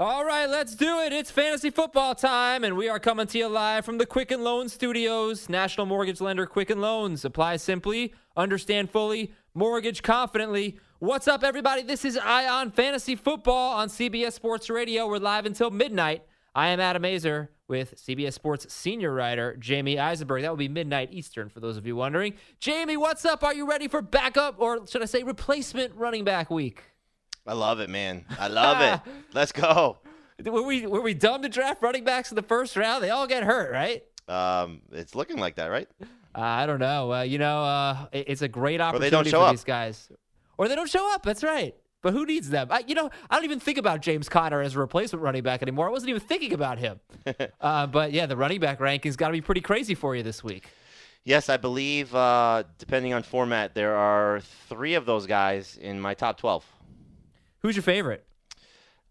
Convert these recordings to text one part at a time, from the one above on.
All right, let's do it. It's fantasy football time, and we are coming to you live from the Quicken Loan Studios. National mortgage lender Quicken Loans. Apply simply, understand fully, mortgage confidently. What's up, everybody? This is Eye on Fantasy Football on CBS Sports Radio. We're live until midnight. I am Adam Aizer with CBS Sports senior writer Jamey Eisenberg. That will be midnight Eastern for those of you wondering. Jamey, what's up? Are you ready for backup, or should I say replacement running back week? I love it, man. I love it. Let's go. Were we were we dumb to draft running backs in the first round? They all get hurt, right? Um, it's looking like that, right? Uh, I don't know. Uh, you know, uh, it- it's a great opportunity for up. these guys, or they don't show up. That's right. But who needs them? I, you know, I don't even think about James Conner as a replacement running back anymore. I wasn't even thinking about him. uh, but yeah, the running back rankings got to be pretty crazy for you this week. Yes, I believe. Uh, depending on format, there are three of those guys in my top twelve. Who's your favorite?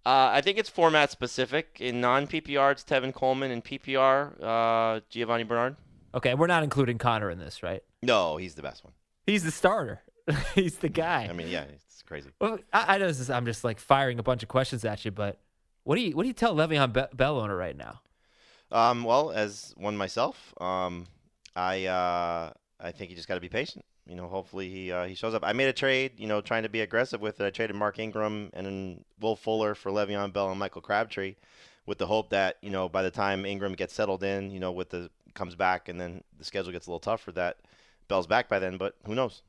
Uh, I think it's format specific. In non PPR, it's Tevin Coleman. In PPR, uh, Giovani Bernard. Okay, we're not including Conner in this, right? No, he's the best one. He's the starter. He's the guy. I mean, yeah, it's crazy. Well, I, I know this is, I'm just like firing a bunch of questions at you, but what do you what do you tell Le'Veon Be- Bell owner right now? Um, well, as one myself, um, I uh, I think you just got to be patient. You know, hopefully he uh, he shows up. I made a trade, you know, trying to be aggressive with it. I traded Mark Ingram and then Will Fuller for Le'Veon Bell and Michael Crabtree, with the hope that you know by the time Ingram gets settled in, you know, with the comes back and then the schedule gets a little tougher, that Bell's back by then. But who knows?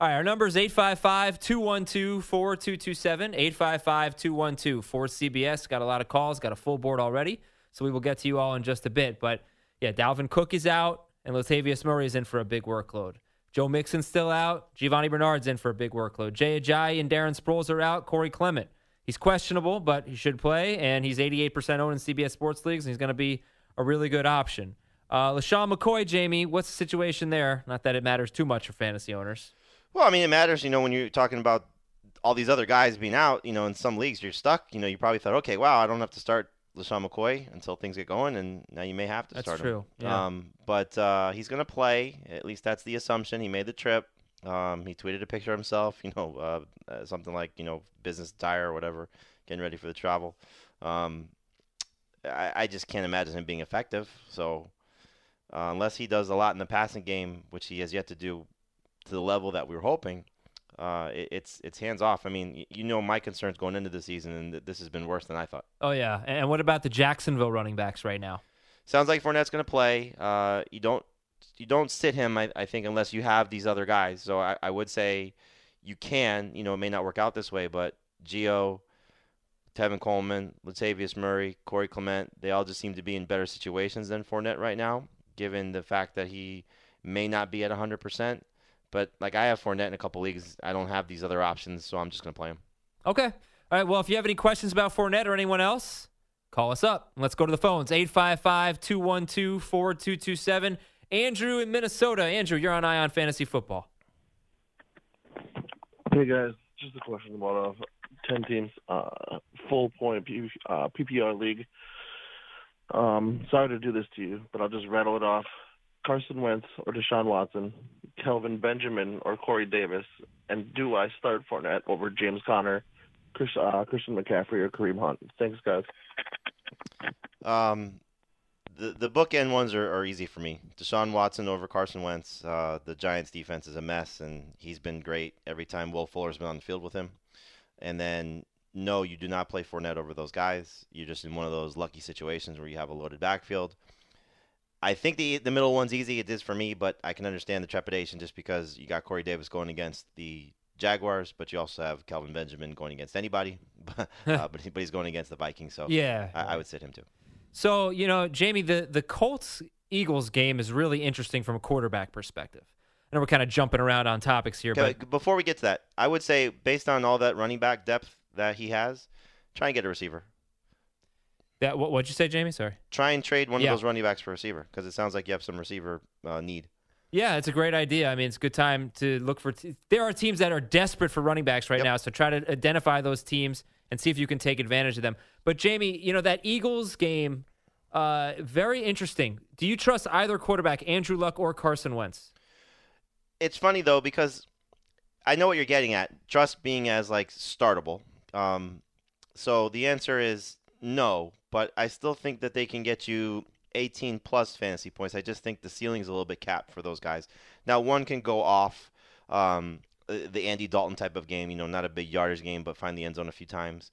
All right, our number is 855 212 4227. 855 212 4CBS. Got a lot of calls, got a full board already. So we will get to you all in just a bit. But yeah, Dalvin Cook is out, and Latavius Murray is in for a big workload. Joe Mixon's still out. Giovani Bernard's in for a big workload. Jay Ajayi and Darren Sproles are out. Corey Clement. He's questionable, but he should play, and he's 88% owned in CBS Sports Leagues, and he's going to be a really good option. Uh, LeSean McCoy, Jamey, what's the situation there? Not that it matters too much for fantasy owners. Well, I mean, it matters, you know, when you're talking about all these other guys being out, you know, in some leagues you're stuck. You know, you probably thought, okay, wow, I don't have to start LeSean McCoy until things get going, and now you may have to That's start true, him. yeah. Um, but uh, he's going to play. At least that's the assumption. He made the trip. Um, he tweeted a picture of himself, you know, uh, uh, something like, you know, business attire or whatever, getting ready for the travel. Um, I, I just can't imagine him being effective. So uh, unless he does a lot in the passing game, which he has yet to do to the level that we were hoping, uh, it, it's it's hands off. I mean, you know my concerns going into the season, and this has been worse than I thought. Oh yeah, and what about the Jacksonville running backs right now? Sounds like Fournette's going to play. Uh, you don't you don't sit him, I, I think, unless you have these other guys. So I, I would say you can. You know, it may not work out this way, but Gio, Tevin Coleman, Latavius Murray, Corey Clement, they all just seem to be in better situations than Fournette right now, given the fact that he may not be at 100%. But like I have Fournette in a couple leagues, I don't have these other options, so I'm just going to play him. Okay. All right. Well, if you have any questions about Fournette or anyone else, call us up. Let's go to the phones 855 212 4227. Andrew in Minnesota. Andrew, you're on Eye on Fantasy Football. Hey guys, just a question about a ten teams uh, full point P- uh, PPR league. Um, sorry to do this to you, but I'll just rattle it off: Carson Wentz or Deshaun Watson, Kelvin Benjamin or Corey Davis, and do I start Fournette over James Conner, Chris, uh, Christian McCaffrey or Kareem Hunt? Thanks, guys. Um, the the bookend ones are, are easy for me. Deshaun Watson over Carson Wentz. Uh, the Giants' defense is a mess, and he's been great every time Will Fuller's been on the field with him. And then, no, you do not play Fournette over those guys. You're just in one of those lucky situations where you have a loaded backfield. I think the the middle one's easy. It is for me, but I can understand the trepidation just because you got Corey Davis going against the Jaguars, but you also have Kelvin Benjamin going against anybody. uh, but he, but he's going against the Vikings, so Yeah. I, I would sit him too. So, you know, Jamey, the, the Colts Eagles game is really interesting from a quarterback perspective. I know we're kind of jumping around on topics here, Okay, but before we get to that, I would say based on all that running back depth that he has, try and get a receiver. That what what'd you say, Jamey? Sorry. Try and trade one Yeah. of those running backs for receiver because it sounds like you have some receiver uh, need. Yeah, it's a great idea. I mean, it's a good time to look for. T- there are teams that are desperate for running backs right Yep. now, so try to identify those teams and see if you can take advantage of them. But Jamey, you know that Eagles game, uh, very interesting. Do you trust either quarterback, Andrew Luck or Carson Wentz? It's funny though because I know what you're getting at. Trust being as like startable. Um, so the answer is no, but I still think that they can get you 18 plus fantasy points. I just think the ceiling is a little bit capped for those guys. Now, one can go off um, the Andy Dalton type of game, you know, not a big yardage game, but find the end zone a few times.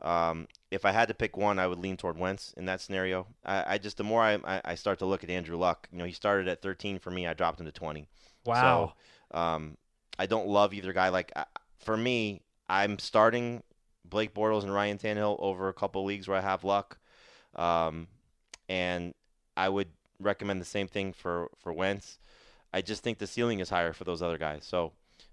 Um, if I had to pick one, I would lean toward Wentz in that scenario. I, I just the more I, I start to look at Andrew Luck, you know, he started at 13 for me. I dropped him to 20. Wow. So, um, I don't love either guy. Like for me, I'm starting Blake Bortles and Ryan Tannehill over a couple leagues where I have Luck, um, and I would recommend the same thing for for Wentz. I just think the ceiling is higher for those other guys. So,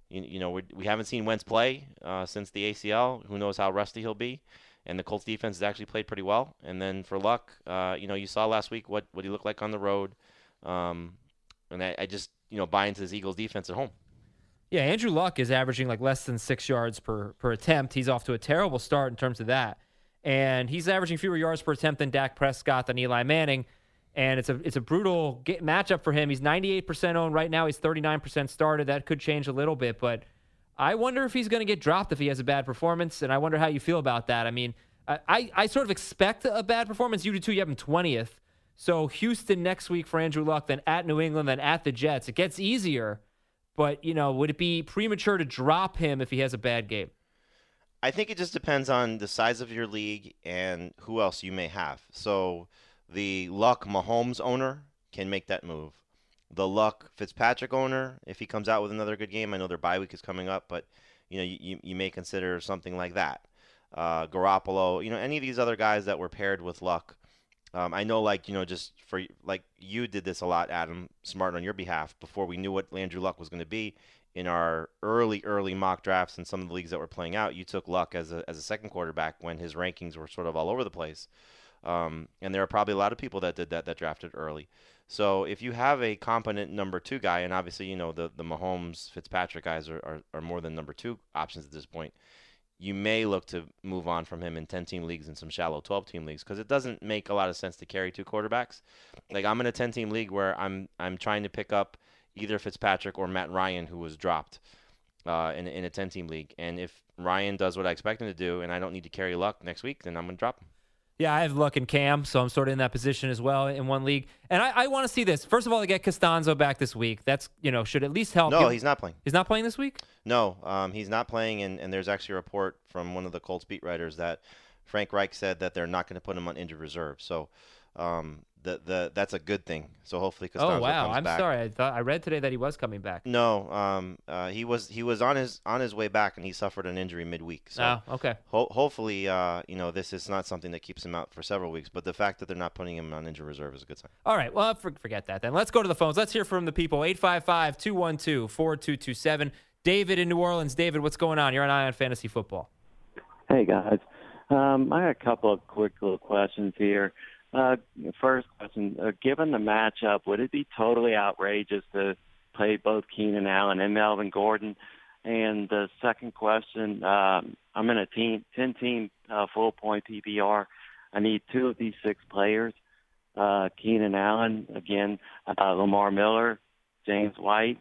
you, you know, we, we haven't seen Wentz play uh, since the ACL. Who knows how rusty he'll be? And the Colts defense has actually played pretty well. And then for Luck, uh, you know, you saw last week what, what he looked like on the road. Um, and I, I just, you know, buy into this Eagles defense at home. Yeah, Andrew Luck is averaging like less than six yards per per attempt. He's off to a terrible start in terms of that, and he's averaging fewer yards per attempt than Dak Prescott than Eli Manning and it's a it's a brutal get, matchup for him. He's 98% owned right now. He's 39% started. That could change a little bit, but I wonder if he's going to get dropped if he has a bad performance, and I wonder how you feel about that. I mean, I, I sort of expect a bad performance. You do too. You have him 20th. So Houston next week for Andrew Luck, then at New England, then at the Jets. It gets easier, but you know, would it be premature to drop him if he has a bad game? I think it just depends on the size of your league and who else you may have. So the Luck Mahomes owner can make that move. The Luck Fitzpatrick owner, if he comes out with another good game, I know their bye week is coming up, but you know you, you may consider something like that. Uh, Garoppolo, you know any of these other guys that were paired with Luck. Um, I know, like you know, just for like you did this a lot, Adam Smart on your behalf before we knew what Andrew Luck was going to be in our early early mock drafts and some of the leagues that were playing out. You took Luck as a as a second quarterback when his rankings were sort of all over the place. Um, and there are probably a lot of people that did that that drafted early. So if you have a competent number two guy, and obviously you know the the Mahomes Fitzpatrick guys are, are, are more than number two options at this point, you may look to move on from him in 10 team leagues and some shallow 12 team leagues because it doesn't make a lot of sense to carry two quarterbacks. Like I'm in a 10 team league where I'm I'm trying to pick up either Fitzpatrick or Matt Ryan who was dropped uh, in in a 10 team league, and if Ryan does what I expect him to do, and I don't need to carry luck next week, then I'm gonna drop him. Yeah, I have Luck and Cam, so I'm sort of in that position as well in one league. And I, I want to see this. First of all, to get Castonzo back this week. That's you know should at least help. No, he's not playing. He's not playing this week. No, um, he's not playing. And, and there's actually a report from one of the Colts beat writers that Frank Reich said that they're not going to put him on injured reserve. So um, the the that's a good thing. So hopefully Castonzo Oh wow, comes I'm back. sorry. I thought I read today that he was coming back. No, um, uh, he was he was on his on his way back and he suffered an injury midweek. So oh, okay. ho- hopefully, uh, you know, this is not something that keeps him out for several weeks. But the fact that they're not putting him on injury reserve is a good sign. All right. Well, for, forget that then. Let's go to the phones. Let's hear from the people. 855 212 4227. David in New Orleans. David, what's going on? You're on Eye on Fantasy Football. Hey guys, um, I got a couple of quick little questions here. Uh, first question: uh, Given the matchup, would it be totally outrageous to play both Keenan Allen and Melvin Gordon? And the second question: um, I'm in a team, ten-team uh, full-point PPR. I need two of these six players: uh, Keenan Allen, again, uh, Lamar Miller, James White,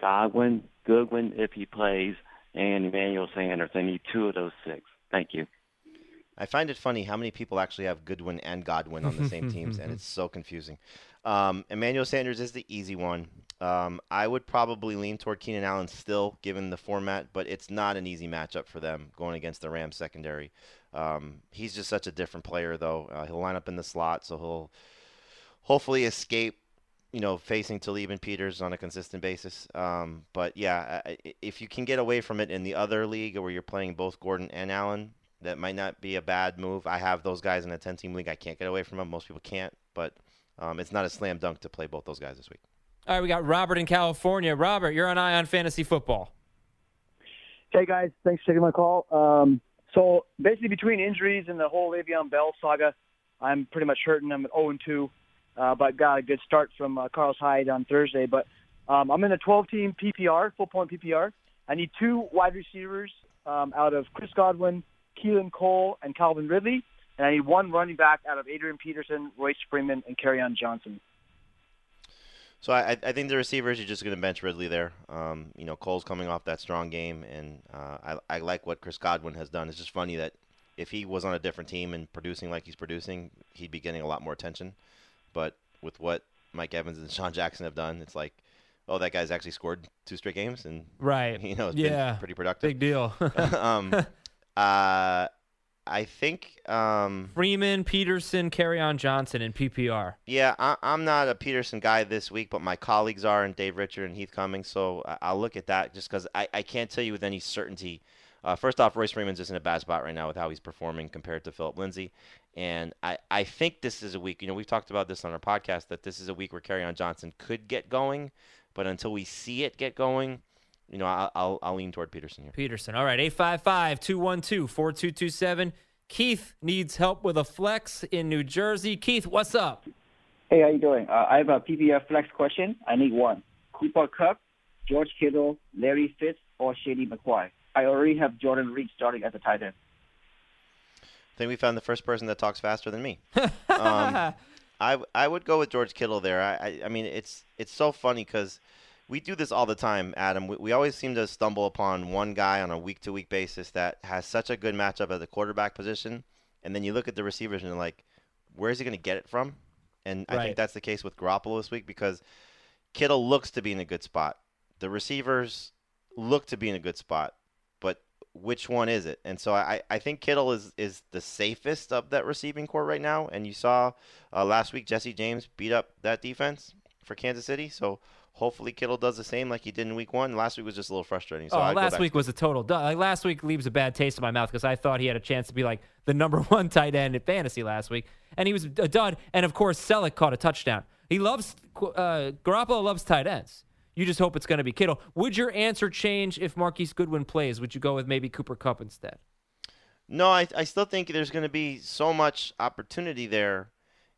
Godwin, Goodwin if he plays, and Emmanuel Sanders. I need two of those six. Thank you. I find it funny how many people actually have Goodwin and Godwin on the same teams, and it's so confusing. Um, Emmanuel Sanders is the easy one. Um, I would probably lean toward Keenan Allen still, given the format, but it's not an easy matchup for them going against the Rams secondary. Um, he's just such a different player, though. Uh, he'll line up in the slot, so he'll hopefully escape, you know, facing Talib Peters on a consistent basis. Um, but yeah, if you can get away from it in the other league where you're playing both Gordon and Allen, that might not be a bad move. I have those guys in a 10 team league. I can't get away from them. Most people can't, but um, it's not a slam dunk to play both those guys this week. All right, we got Robert in California. Robert, you're on Eye on Fantasy Football. Hey guys, thanks for taking my call. Um, so basically, between injuries and the whole Le'Veon Bell saga, I'm pretty much hurting. I'm at 0 and 2, uh, but got a good start from uh, Carlos Hyde on Thursday. But um, I'm in a 12-team PPR, full point PPR. I need two wide receivers um, out of Chris Godwin, Keelan Cole, and Calvin Ridley, and I need one running back out of Adrian Peterson, Royce Freeman, and Kerryon Johnson. So I, I think the receivers, you're just going to bench Ridley there. Um, you know, Cole's coming off that strong game, and uh, I, I like what Chris Godwin has done. It's just funny that if he was on a different team and producing like he's producing, he'd be getting a lot more attention. But with what Mike Evans and Sean Jackson have done, it's like, oh, that guy's actually scored two straight games, and Right. you know, it's Yeah. been pretty productive. Big deal. um, uh, I think, um, Freeman, Peterson, Kerryon Johnson, and PPR. yeah, I, I'm not a Peterson guy this week, but my colleagues are, and Dave Richard and Heath Cummings. So I'll look at that just because I, I can't tell you with any certainty. Uh, first off, Royce Freeman's just in a bad spot right now with how he's performing compared to Philip Lindsay. And I, I think this is a week, you know, we've talked about this on our podcast, that this is a week where Kerryon Johnson could get going. But until we see it get going, you know, I'll, I'll, I'll lean toward Peterson here. Peterson. All right, 855 212 4227. Keith needs help with a flex in New Jersey. Keith, what's up? Hey, how you doing? Uh, I have a PPR flex question. I need one. Cooper Kupp, George Kittle, Larry Fitz, or Shady McCoy. I already have Jordan Reed starting at the tight end. I think we found the first person that talks faster than me. um, I I would go with George Kittle there. I I, I mean it's it's so funny because we do this all the time, Adam. We, we always seem to stumble upon one guy on a week to week basis that has such a good matchup at the quarterback position, and then you look at the receivers and you're like, where is he going to get it from? And I think that's the case with Garoppolo this week because Kittle looks to be in a good spot. The receivers look to be in a good spot, but which one is it? And so I, I think Kittle is, is the safest of that receiving corps right now. And you saw uh, last week Jesse James beat up that defense for Kansas City. So hopefully Kittle does the same like he did in week one. Last week was just a little frustrating. So oh, I'd last week was a total. du- Like last week leaves a bad taste in my mouth because I thought he had a chance to be like the number one tight end in fantasy last week, and he was a dud. And of course, Celek caught a touchdown. He loves uh, Garoppolo loves tight ends. You just hope it's going to be Kittle. Would your answer change if Marquise Goodwin plays? Would you go with maybe Cooper Kupp instead? No, I, I still think there's going to be so much opportunity there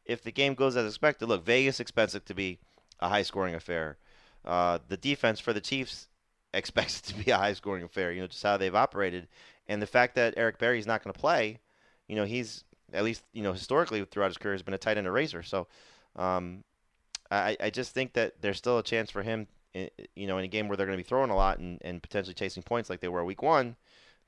if the game goes as expected. Look, Vegas expects it to be a high scoring affair. Uh, the defense for the Chiefs expects it to be a high scoring affair, you know, just how they've operated. And the fact that Eric Berry's not going to play, you know, he's, at least, you know, historically throughout his career, has been a tight end eraser. So um, I, I just think that there's still a chance for him, i- you know, in a game where they're going to be throwing a lot and, and potentially chasing points like they were week one,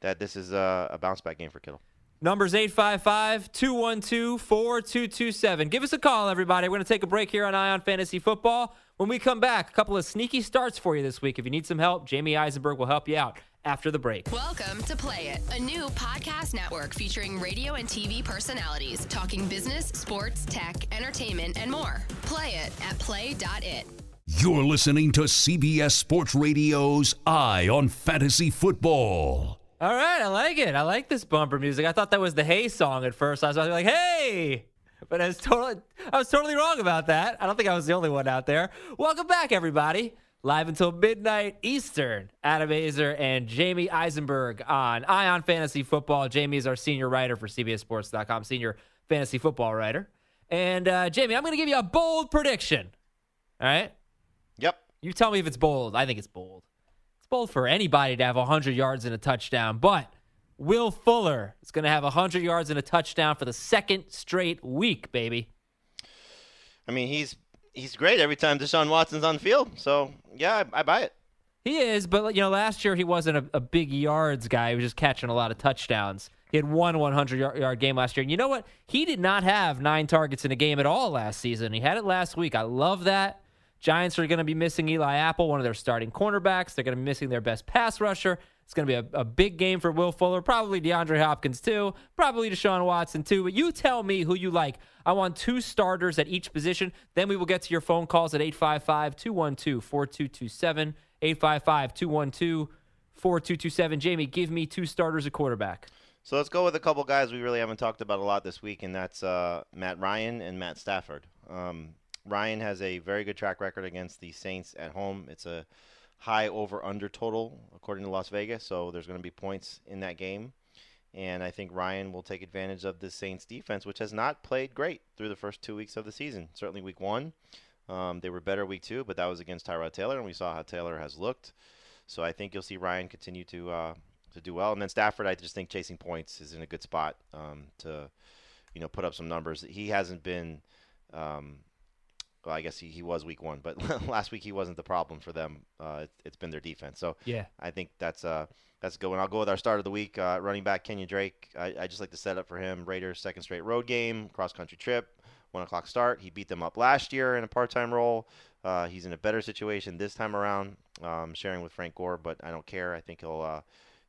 that this is a, a bounce back game for Kittle. Numbers 855 212 4227. Give us a call, everybody. We're going to take a break here on Eye on Fantasy Football. When we come back, a couple of sneaky starts for you this week. If you need some help, Jamey Eisenberg will help you out after the break. Welcome to Play It, a new podcast network featuring radio and TV personalities talking business, sports, tech, entertainment, and more. Play it at play.it. You're listening to CBS Sports Radio's Eye on Fantasy Football. All right, I like it. I like this bumper music. I thought that was the Hey song at first. I was like, "Hey," but I was totally, I was totally wrong about that. I don't think I was the only one out there. Welcome back, everybody. Live until midnight Eastern. Adam Aizer and Jamey Eisenberg on Eye on Fantasy Football. Jamey is our senior writer for CBSSports.com, senior fantasy football writer. And uh, Jamey, I'm going to give you a bold prediction. All right. Yep. You tell me if it's bold. I think it's bold. It's bold for anybody to have 100 yards and a touchdown, but Will Fuller is going to have 100 yards and a touchdown for the second straight week, baby. I mean, he's he's great every time Deshaun Watson's on the field. So yeah, I, I buy it. He is, but you know, last year he wasn't a, a big yards guy. He was just catching a lot of touchdowns. He had one 100 yard, yard game last year. And you know what? He did not have nine targets in a game at all last season. He had it last week. I love that. Giants are going to be missing Eli Apple, one of their starting cornerbacks. They're going to be missing their best pass rusher. It's going to be a, a big game for Will Fuller, probably DeAndre Hopkins too, probably Deshaun Watson too. But you tell me who you like. I want two starters at each position. Then we will get to your phone calls at 855 212 4227. 855 212 4227. Jamey, give me two starters at quarterback. So let's go with a couple guys we really haven't talked about a lot this week, and that's uh, Matt Ryan and Matt Stafford. Um, Ryan has a very good track record against the Saints at home. It's a high over under total according to Las Vegas, so there's going to be points in that game. And I think Ryan will take advantage of the Saints defense, which has not played great through the first two weeks of the season. Certainly week one. Um, they were better week two, but that was against Tyrod Taylor, and we saw how Taylor has looked. So I think you'll see Ryan continue to uh, to do well. And then Stafford, I just think chasing points is in a good spot um, to, you know, put up some numbers. He hasn't been, um, well, I guess he, he was week one, but last week he wasn't the problem for them. Uh, it, it's been their defense. So Yeah. I think that's uh that's a good one. I'll go with our start of the week, uh, running back Kenyan Drake. I, I just like to set up for him Raiders second straight road game, cross country trip, one o'clock start. He beat them up last year in a part time role. Uh, he's in a better situation this time around, um, sharing with Frank Gore, but I don't care. I think he'll uh,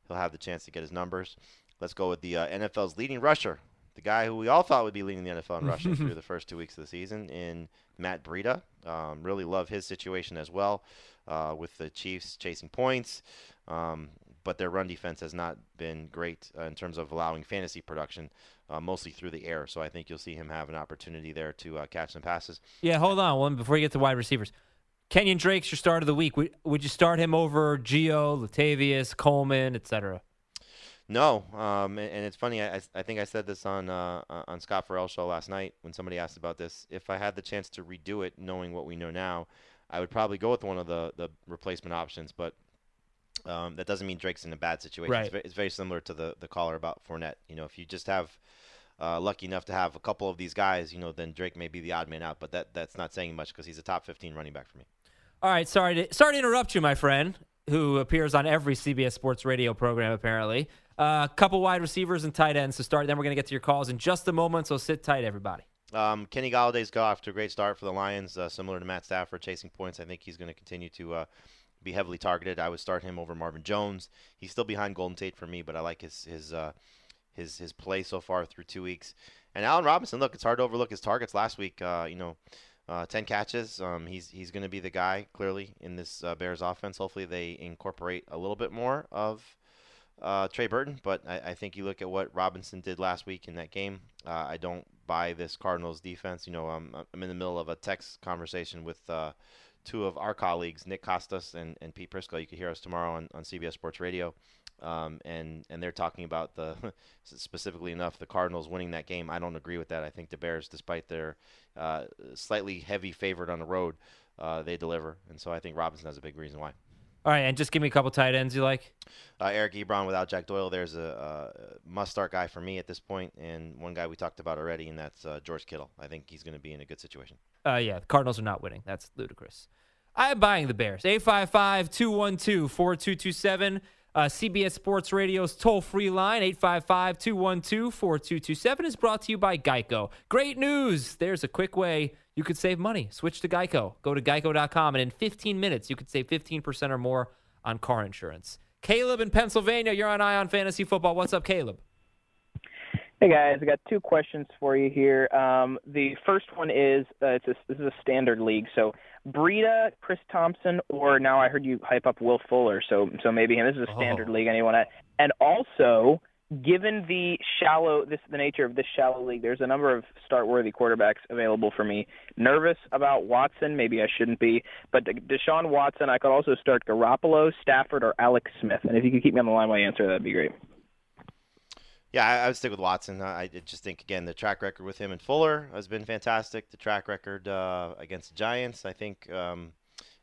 he'll have the chance to get his numbers. Let's go with the uh, NFL's leading rusher, the guy who we all thought would be leading the NFL in rushing through the first two weeks of the season, in Matt Breida. Um, really love his situation as well, uh, with the Chiefs chasing points. Um, but their run defense has not been great uh, in terms of allowing fantasy production, uh, mostly through the air. So I think you'll see him have an opportunity there to uh, catch some passes. Yeah, hold on one before you get to wide receivers. Kenyan Drake's your start of the week. Would, would you start him over Gio, Latavius, Coleman, etc.? No, um, and, and it's funny. I, I- think I said this on uh, on Scott Ferrall's show last night when somebody asked about this. If I had the chance to redo it, knowing what we know now, I would probably go with one of the the replacement options. But um, that doesn't mean Drake's in a bad situation. Right. It's, ve- it's very similar to the the caller about Fournette. You know, if you just have uh, lucky enough to have a couple of these guys, you know, then Drake may be the odd man out. But that that's not saying much because he's a top 15 running back for me. All right, sorry to sorry to interrupt you, my friend, who appears on every CBS Sports Radio program apparently. A uh, couple wide receivers and tight ends to start. Then we're gonna get to your calls in just a moment. So sit tight, everybody. Um, Kenny Golladay's got off to a great start for the Lions, uh, similar to Matt Stafford, chasing points. I think he's going to continue to uh, be heavily targeted. I would start him over Marvin Jones. He's still behind Golden Tate for me, but I like his his uh, his his play so far through two weeks. And Allen Robinson, look, it's hard to overlook his targets last week. Uh, you know, uh, ten catches. Um, he's he's going to be the guy clearly in this uh, Bears offense. Hopefully, they incorporate a little bit more of uh, Trey Burton, but I, I think you look at what Robinson did last week in that game. Uh, I don't buy this Cardinals defense. You know, um, I'm in the middle of a text conversation with uh, two of our colleagues, Nick Kostos and, and Pete Prisco. You can hear us tomorrow on, on CBS Sports Radio. Um, and and they're talking about the specifically enough the Cardinals winning that game. I don't agree with that. I think the Bears, despite their uh, slightly heavy favorite on the road, uh, they deliver, and so I think Robinson has a big reason why. All right, and just give me a couple tight ends you like. Uh, Eric Ebron without Jack Doyle, there's a, a must-start guy for me at this point, and one guy we talked about already, and that's uh, George Kittle. I think he's going to be in a good situation. Uh, yeah, the Cardinals are not winning. That's ludicrous. I am buying the Bears. 855 212 4227. Uh, CBS Sports Radio's toll free line, 855 212 4227, is brought to you by Geico. Great news! There's a quick way you could save money. Switch to Geico. Go to geico.com, and in 15 minutes, you could save 15% or more on car insurance. Caleb in Pennsylvania, you're on Eye on Fantasy Football. What's up, Caleb? Hey guys, I got two questions for you here. Um, the first one is uh, it's a, this is a standard league, so Breida, Chris Thompson, or now I heard you hype up Will Fuller, so so maybe him. This is a standard Oh. league. Anyone? And also, given the shallow this the nature of this shallow league, there's a number of start-worthy quarterbacks available for me. Nervous about Watson, maybe I shouldn't be, but Deshaun Watson, I could also start Garoppolo, Stafford, or Alex Smith. And if you could keep me on the line while you answer, that'd be great. Yeah, I, I would stick with Watson. I, I just think again the track record with him and Fuller has been fantastic. The track record uh, against the Giants, I think, um,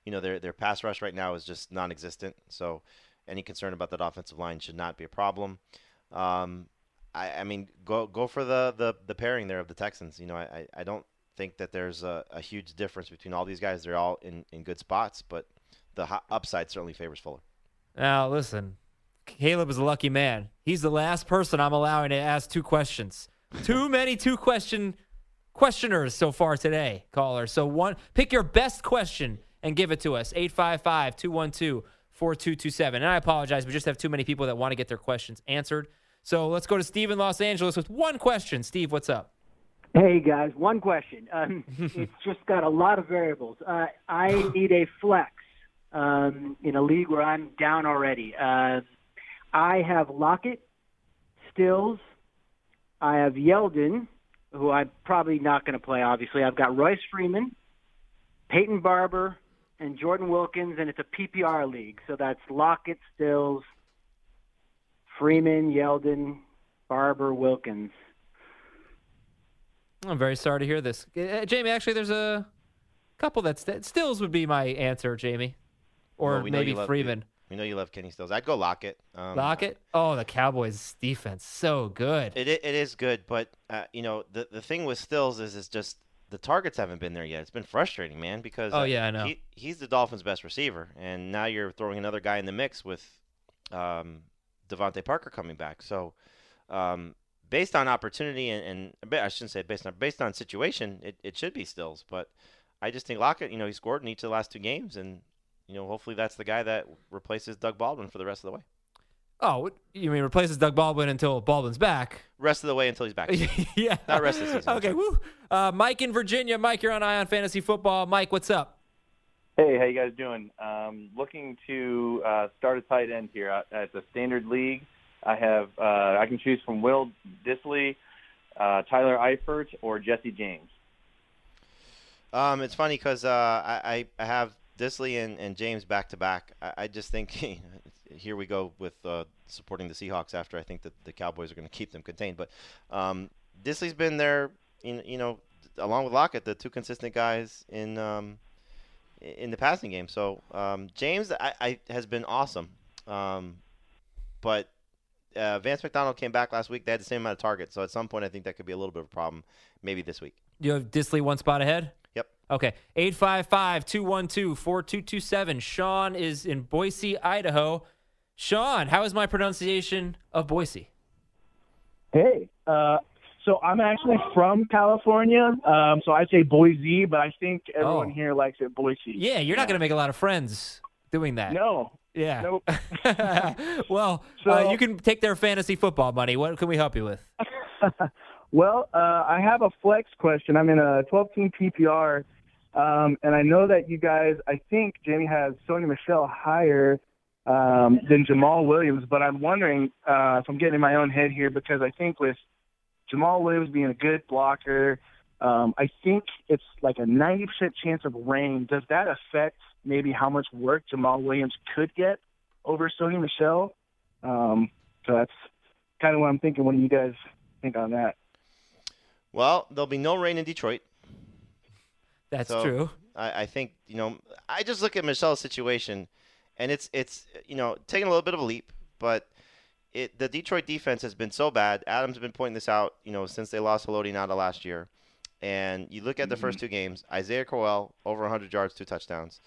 you know, their their pass rush right now is just non-existent. So any concern about that offensive line should not be a problem. Um, I, I mean, go go for the, the, the pairing there of the Texans. You know, I, I- don't think that there's a, a huge difference between all these guys. They're all in, in good spots, but the upside certainly favors Fuller. Now, listen, Caleb is a lucky man. He's the last person I'm allowing to ask two questions. Too many two question questioners so far today, caller. So one pick your best question and give it to us. 855-212-4227. And I apologize, we just have too many people that want to get their questions answered. So let's go to Steve in Los Angeles with one question. Steve, what's up? Hey guys, one question. Um, it's just got a lot of variables. Uh, I need a flex um, in a league where I'm down already. Uh, I have Lockett, Stills. I have Yeldon, who I'm probably not going to play. Obviously, I've got Royce Freeman, Peyton Barber, and Jordan Wilkins, and it's a PPR league. So that's Lockett, Stills, Freeman, Yeldon, Barber, Wilkins. I'm very sorry to hear this. Uh, Jamey, actually, there's a couple that's that Stills would be my answer, Jamey. Or Well, we maybe you love- Freeman. We know you love Kenny Stills. I'd go Lockett. Um, Lockett? Oh, the Cowboys defense so good. It i- it is good, but uh, you know the the thing with Stills is is just the targets haven't been there yet. It's been frustrating, man, because Oh, uh, yeah, I know. He, he's the Dolphins' best receiver, and now you're throwing another guy in the mix with um, DeVante Parker coming back. So, um, based on opportunity and, and I shouldn't say based on based on situation, it, it should be Stills. But I just think Lockett, you know, he scored in each of the last two games, and you know, hopefully that's the guy that replaces Doug Baldwin for the rest of the way. Oh, you mean replaces Doug Baldwin until Baldwin's back? Rest of the way until he's back. yeah. Not rest of the season. Okay, woo. Uh, Mike in Virginia. Mike, you're on Eye on Fantasy Football. Mike, what's up? Hey, how you guys doing? Um, looking to uh, start a tight end here at, at the standard league. I have uh, I can choose from Will Dissly, uh, Tyler Eifert, or Jesse James. Um, it's funny because uh, I, I I have Dissly and, and James back to back. I, I just think here we go with uh, supporting the Seahawks after I think that the Cowboys are going to keep them contained. But um, Dissly's been there, you know, along with Lockett, the two consistent guys in um, in the passing game. So um, James I, I has been awesome, um, but uh, Vance McDonald came back last week. They had the same amount of targets. So at some point, I think that could be a little bit of a problem. Maybe this week. You have Dissly one spot ahead? Yep. Okay. 855 212 4227. Sean is in Boise, Idaho. Sean, how is my pronunciation of Boise? Hey, uh, so I'm actually from California, um, so I say Boise, but I think everyone Oh. here likes it Boise. Yeah, you're not going to make a lot of friends doing that. No. Yeah. Nope. well, So- uh, you can take their fantasy football money. What can we help you with? Well, uh, I have a flex question. I'm in a 12 team PPR, um, and I know that you guys, I think Jamie has Sony Michel higher um, than Jamaal Williams, but I'm wondering uh, if I'm getting in my own head here because I think with Jamaal Williams being a good blocker, um, I think it's like a 90% chance of rain. Does that affect maybe how much work Jamaal Williams could get over Sony Michel? Um, so that's kind of what I'm thinking. What do you guys think on that? Well, there'll be no rain in Detroit. That's So, true. I, I think you know. I just look at Michel's situation, and it's it's you know taking a little bit of a leap, but it the Detroit defense has been so bad. Adams has been pointing this out, you know, since they lost Haloti Ngata last year. And you look at the first mm-hmm. two games, Isaiah Crowell over 100 yards, two touchdowns.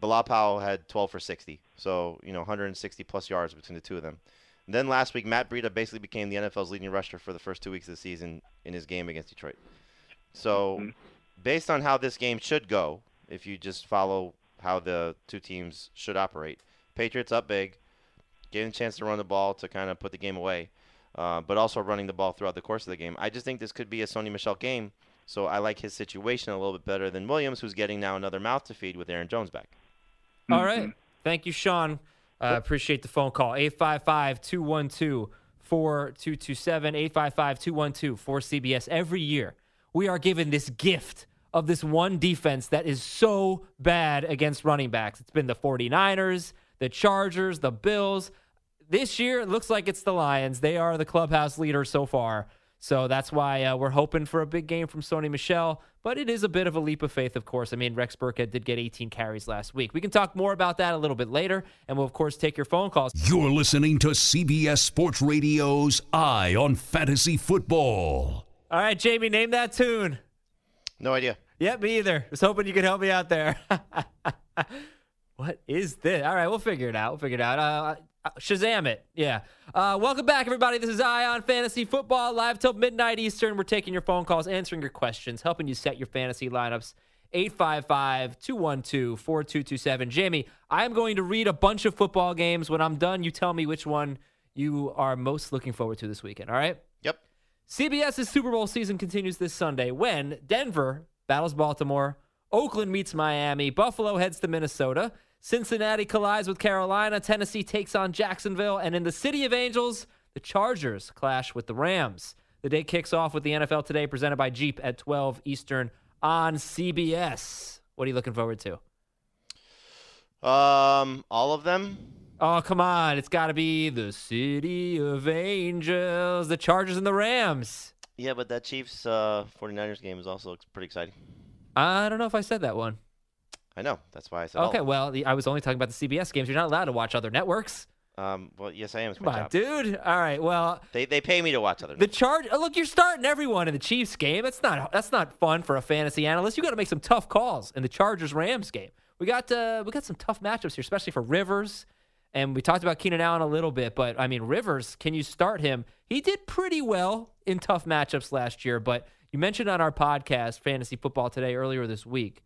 Bilal Powell had 12 for 60, so you know 160 plus yards between the two of them. And then last week, Matt Breida basically became the NFL's leading rusher for the first two weeks of the season in his game against Detroit. So, mm-hmm. based on how this game should go, if you just follow how the two teams should operate, Patriots up big, getting a chance to run the ball to kind of put the game away, uh, but also running the ball throughout the course of the game. I just think this could be a Sony Michel game. So I like his situation a little bit better than Williams, who's getting now another mouth to feed with Aaron Jones back. All right. Thank you, Sean. Uh, appreciate the phone call. 855 212 4227. 855 212 4CBS. Every year, we are given this gift of this one defense that is so bad against running backs. It's been the 49ers, the Chargers, the Bills. This year, it looks like it's the Lions. They are the clubhouse leaders so far. So that's why uh, we're hoping for a big game from Sony Michel. But it is a bit of a leap of faith, of course. I mean, Rex Burkhead did get 18 carries last week. We can talk more about that a little bit later. And we'll, of course, take your phone calls. You're listening to CBS Sports Radio's Eye on Fantasy Football. All right, Jamey, name that tune. No idea. Yep, me either. Was hoping you could help me out there. what is this? All right, we'll figure it out. We'll figure it out. Uh, uh, Shazam it. Yeah. Uh, welcome back, everybody. This is Eye on Fantasy Football live till midnight Eastern. We're taking your phone calls, answering your questions, helping you set your fantasy lineups. 855 212 4227. Jamey, I'm going to read a bunch of football games. When I'm done, you tell me which one you are most looking forward to this weekend. All right? Yep. CBS's Super Bowl season continues this Sunday when Denver battles Baltimore, Oakland meets Miami, Buffalo heads to Minnesota, Cincinnati collides with Carolina, Tennessee takes on Jacksonville, and in the City of Angels, the Chargers clash with the Rams. The day kicks off with the NFL Today presented by Jeep at 12 Eastern on CBS. What are you looking forward to? Um, all of them. Oh, come on. It's got to be the City of Angels, the Chargers and the Rams. Yeah, but that Chiefs uh, 49ers game is also pretty exciting. I don't know if I said that one. I know. That's why I said all Okay, of them. well, the, I was only talking about the CBS games. You're not allowed to watch other networks. Um, well, yes, I am. It's Come my on, job. dude. All right. Well, They they pay me to watch other. the charge. oh, Look, you're starting everyone in the Chiefs game. That's not that's not fun for a fantasy analyst. You got to make some tough calls in the Chargers Rams game. We got uh, we got some tough matchups here, especially for Rivers. And we talked about Keenan Allen a little bit, but I mean Rivers, can you start him? He did pretty well in tough matchups last year, but you mentioned on our podcast, Fantasy Football Today, earlier this week,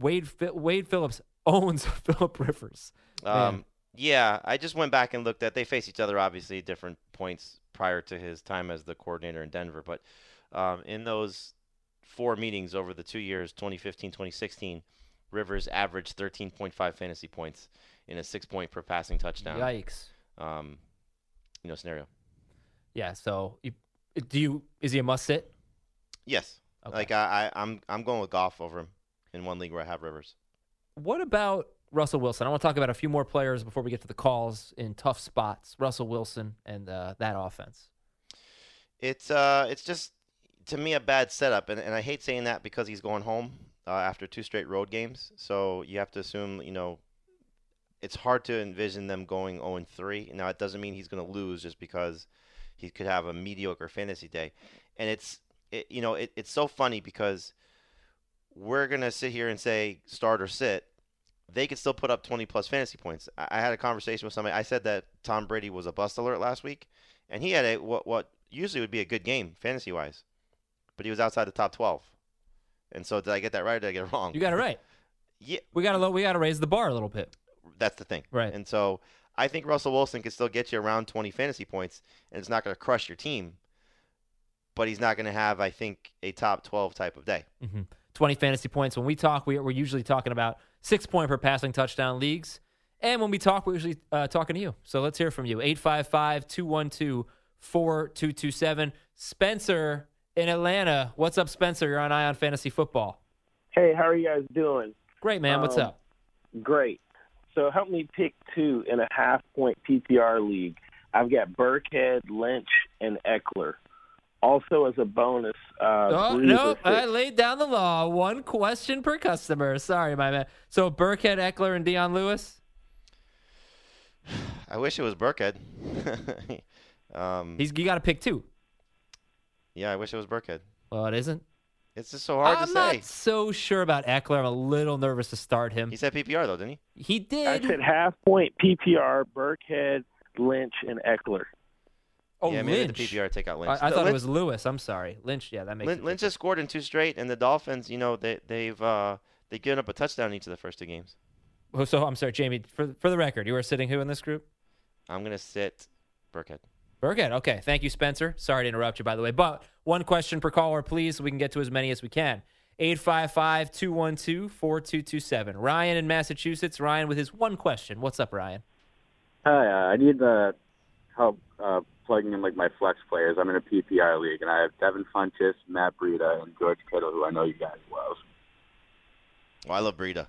Wade Wade Phillips owns Philip Rivers. Um, yeah, I just went back and looked at. They face each other obviously at different points prior to his time as the coordinator in Denver, but um, in those four meetings over the two years, 2015, 2016, Rivers averaged 13.5 fantasy points in a six-point per passing touchdown. Yikes. Um, you know, scenario. Yeah. So, you, do you? Is he a must sit? Yes. Like I, I, I'm, I'm going with Goff over him in one league where I have Rivers. What about Russell Wilson? I want to talk about a few more players before we get to the calls in tough spots. Russell Wilson and uh, that offense. It's uh, it's just to me a bad setup, and, and I hate saying that because he's going home uh, after two straight road games. So you have to assume, you know, it's hard to envision them going 0 and 3. Now it doesn't mean he's going to lose just because he could have a mediocre fantasy day, and it's it, you know it, it's so funny because we're gonna sit here and say start or sit. They could still put up 20 plus fantasy points. I, I had a conversation with somebody. I said that Tom Brady was a bust alert last week, and he had a what what usually would be a good game fantasy wise, but he was outside the top 12. And so did I get that right or did I get it wrong? You got it right. Yeah, We got to we got to raise the bar a little bit. that's the thing. Right. And so I think Russell Wilson can still get you around 20 fantasy points, and it's not going to crush your team. But he's not going to have, I think, a top 12 type of day. hmm 20 fantasy points. When we talk, we, we're usually talking about six point per passing touchdown leagues. And when we talk, we're usually uh, talking to you. So let's hear from you. 855 212 4227. Spencer in Atlanta. What's up, Spencer? You're on Eye on Fantasy Football. Hey, how are you guys doing? Great, man. What's Um, up? Great. So help me pick two in a half point PPR league. I've got Burkhead, Lynch, and Ekeler. Also, as a bonus, uh, Oh, no, I laid down the law. One question per customer. Sorry, my man. So Burkhead, Ekeler, and Dion Lewis? I wish it was Burkhead. um, He's, you got to pick two. yeah, I wish it was Burkhead. Well, it isn't. It's just so hard I'm to not say. so sure about Ekeler. I'm a little nervous to start him. He said PPR, though, didn't he? He did. I said half point PPR, Burkhead, Lynch, and Ekeler. Oh, yeah, maybe Lynch. the PPR take out Lynch. I No, thought it was Lewis. I'm sorry, Lynch. Yeah, that makes. Lynch, Lynch has scored in two straight, and the Dolphins, you know, they they've uh, they've given up a touchdown each of the first two games. Oh, so I'm sorry, Jamey. For for the record, you are sitting who in this group? I'm gonna sit Burkhead. Burkhead. Okay, thank you, Spencer. Sorry to interrupt you, by the way. But one question per caller, please, so we can get to as many as we can. 855 212 4227. Ryan in Massachusetts. Ryan with his one question. What's up, Ryan? Hi, uh, I need uh, help uh, plugging in like my flex players. I'm in a PPR league, and I have Devin Funchess, Matt Breida, and George Kittle, who I know you guys love. Oh, I love Breida.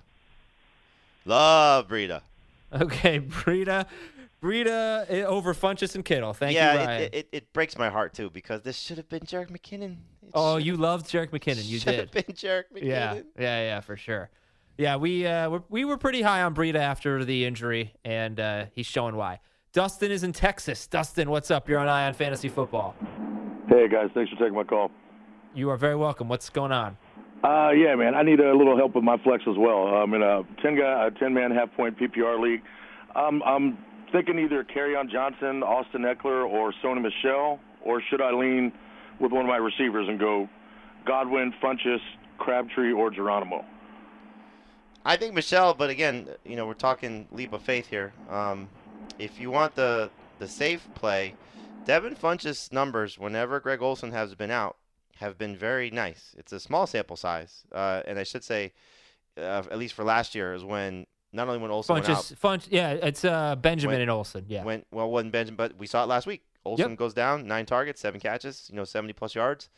Love Breida. Okay, Breida. Breida eh, over Funchess and Kittle. Thank yeah, you, it- Ryan. It, it, it breaks my heart too because this should have been Jerick McKinnon. It oh, you loved Jerick McKinnon. You did. should did. have been Jerick McKinnon. Yeah, yeah, yeah, for sure. Yeah, we uh, we're, we were pretty high on Breida after the injury, and uh, he's showing why. Dustin is in Texas. Dustin, what's up? You're on Eye on Fantasy Football. Hey guys, thanks for taking my call. You are very welcome. What's going on? Uh, yeah, man, I need a little help with my flex as well. I'm in a ten guy, a ten man half point PPR league. Um, I'm thinking either on Johnson, Austin Ekeler, or Sony Michel, or should I lean with one of my receivers and go Godwin, Funchess, Crabtree, or Geronimo? I think Michel, but again, you know, we're talking leap of faith here. Um, if you want the the safe play, Devin Funch's numbers, whenever Greg Olsen has been out, have been very nice. It's a small sample size, uh, and I should say, uh, at least for last year, is when not only when Olsen went out, Funch, yeah, it's uh, Benjamin When- and Olsen, Yeah, when well, when Benjamin, but we saw it last week. Olsen goes down, nine targets, seven catches, you know, seventy plus yards.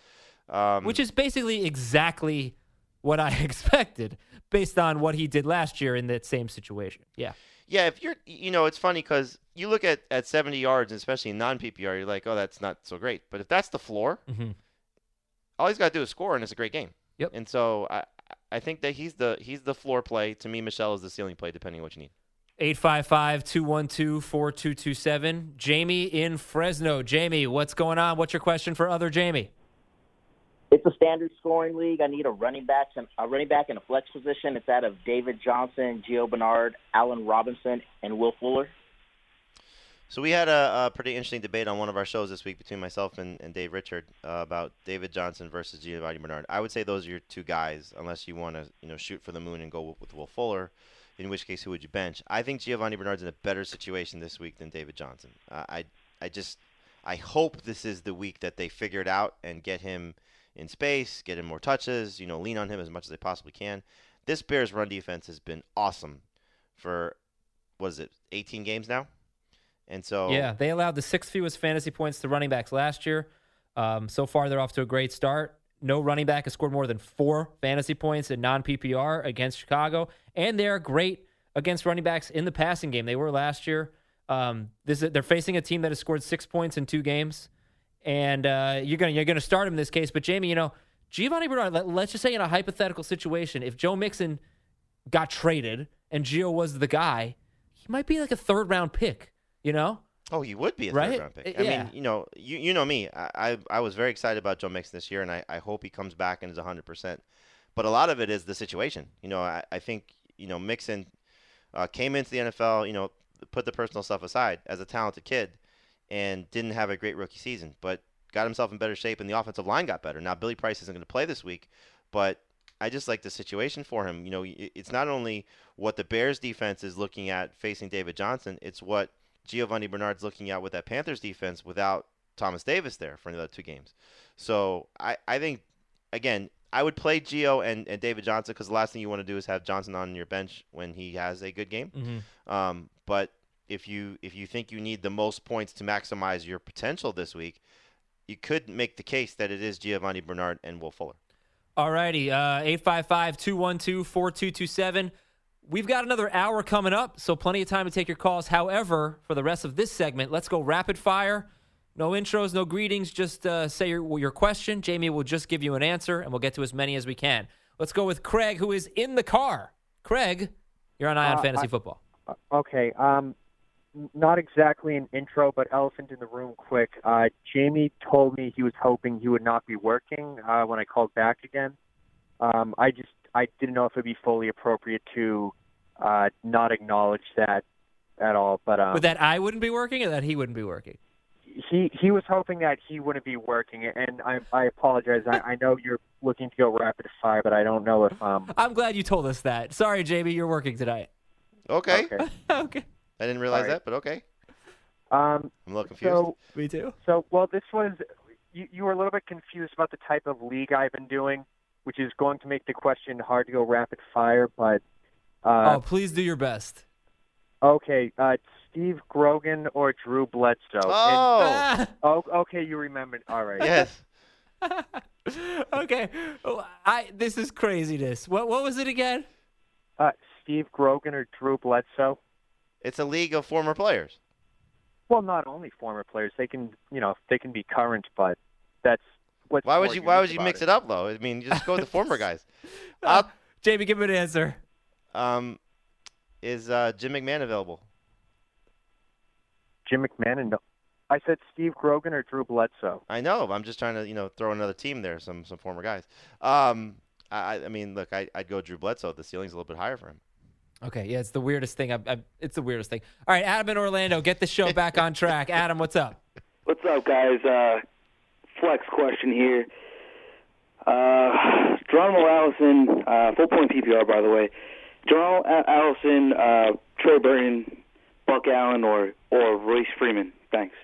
Um, which is basically exactly what I expected based on what he did last year in that same situation. Yeah. Yeah, if you're, you know, it's funny because you look at, at 70 yards, especially in non PPR, you're like, oh, that's not so great. But if that's the floor, Mm-hmm. all he's got to do is score, and it's a great game. Yep. And so I, I think that he's the he's the floor play. To me, Michel is the ceiling play, depending on what you need. 855 212 4227. Jamie in Fresno. Jamie, what's going on? What's your question for other Jamey? It's a standard scoring league. I need a running back, a running back in a flex position. It's that of David Johnson, Gio Bernard, Allen Robinson, and Will Fuller. So we had a, a, pretty interesting debate on one of our shows this week between myself and, and Dave Richard uh, about David Johnson versus Giovani Bernard. I would say those are your two guys, unless you want to you know shoot for the moon and go with, with Will Fuller. In which case, who would you bench? I think Giovani Bernard's in a better situation this week than David Johnson. Uh, I I just I hope this is the week that they figure it out and get him in space, get him more touches, you know, lean on him as much as they possibly can. This Bears run defense has been awesome for what is it, 18 games now? And so Yeah, they allowed the sixth fewest fantasy points to running backs last year. Um, so far they're off to a great start. No running back has scored more than four fantasy points in non PPR against Chicago, and they're great against running backs in the passing game. They were last year. Um, this they're facing a team that has scored six points in two games and uh, you're gonna you're gonna start him in this case. But Jamey, you know, Giovani Bernard. Let, us just say in a hypothetical situation, if Joe Mixon got traded and Gio was the guy, he might be like a third round pick. You know? Oh, he would be a right? third round pick. I yeah. mean, you know, you you know me. I, I, I was very excited about Joe Mixon this year, and I, I hope he comes back and is 100. percent But a lot of it is the situation. You know, I, I think you know Mixon uh, came into the NFL. You know, put the personal stuff aside as a talented kid and didn't have a great rookie season, but got himself in better shape, and the offensive line got better. Now Billy Price isn't going to play this week, but I just like the situation for him. You know, it's not only what the Bears defense is looking at facing David Johnson, it's what Giovani Bernard's looking at with that Panthers defense without Thomas Davis there for another two games. So I, I think, again, I would play Gio and, and David Johnson because the last thing you want to do is have Johnson on your bench when he has a good game. Mm-hmm. Um, but if you if you think you need the most points to maximize your potential this week, you could make the case that it is Giovani Bernard and Will Fuller. All righty, uh, 855 212 4227. We've got another hour coming up, so plenty of time to take your calls. However, for the rest of this segment, let's go rapid fire. No intros, no greetings. Just uh, say your, your question. Jamey will just give you an answer, and we'll get to as many as we can. Let's go with Craig, who is in the car. Craig, you're on Eye on uh, Fantasy I, Football. Okay. Um, not exactly an intro, but elephant in the room quick. Uh, Jamey told me he was hoping he would not be working uh, when I called back again. Um, I just I didn't know if it'd be fully appropriate to uh, not acknowledge that at all. But um, But that I wouldn't be working or that he wouldn't be working? he he was hoping that he wouldn't be working, and I I apologize. I, I know you're looking to go rapid fire, but I don't know if um. I'm glad you told us that. Sorry, Jamey, you're working tonight. Okay. Okay. okay. I didn't realize All right. that, but okay. Um, I'm a little confused. So, Me too. So, well, this was you, you were a little bit confused about the type of league I've been doing, which is going to make the question hard to go rapid fire. But uh, oh, please do your best. okay, uh, Steve Grogan or Drew Bledsoe? Oh. And- oh, okay, you remembered. All right. Yes. okay. Oh, I this is craziness. What what was it again? Uh, Steve Grogan or Drew Bledsoe? It's a league of former players. Well, not only former players, they can you know they can be current, but that's what's Why would you Why would you mix it up though? I mean, just go with the former guys. I'll, Jamey, give me an answer. um, is uh, Jim McMahon available? Jim McMahon and I said Steve Grogan or Drew Bledsoe. I know. I'm just trying to you know throw another team there, some some former guys. Um, I I mean, look, I I'd go Drew Bledsoe. The ceiling's a little bit higher for him. Okay, yeah, it's the weirdest thing. I, I, it's the weirdest thing. All right, Adam in Orlando, get the show back on track. Adam, what's up? What's up, guys? Uh, flex question here. Uh, Geronimo Allison, uh, full point PPR, by the way. Geronimo Allison, uh, Trey Burton, Buck Allen, or or Royce Freeman. Thanks.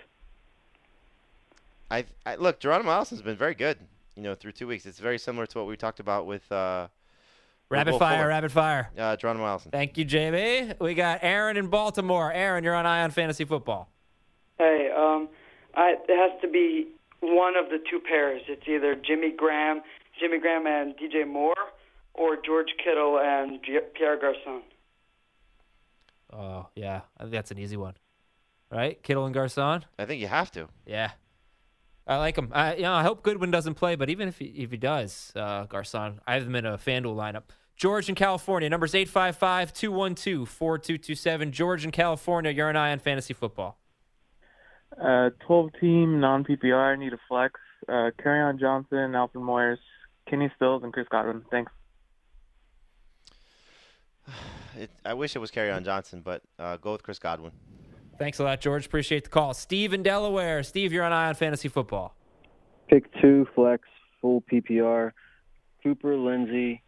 I, I look, Geronimo Allison's been very good. You know, through two weeks, it's very similar to what we talked about with uh, with Rapid Will fire, Fuller. rapid fire. Uh, Geronimo Allison. Thank you, Jamey. We got Aaron in Baltimore. Aaron, you're on Eye on Fantasy Football. Hey, um, I, it has to be one of the two pairs. It's either Jimmy Graham, Jimmy Graham and DJ Moore, or George Kittle and G- Pierre Garcon. Oh, yeah, I think that's an easy one. Right? Kittle and Garcon? I think you have to. Yeah. I like him. I, you know, I hope Goodwin doesn't play, but even if he, if he does, uh, Garcon, I have him in a FanDuel lineup. George in California. Numbers 855 212 4227. George in California, you're an eye on fantasy football. Uh, 12 team non PPR. I need a flex. Uh, on Johnson, Alfred Morris, Kenny Stills, and Chris Godwin. Thanks. It, I wish it was on Johnson, but uh, go with Chris Godwin. Thanks a lot, George. Appreciate the call. Steve in Delaware. Steve, you're on Eye on Fantasy Football. Pick two, flex, full PPR. Cooper, Lindsay,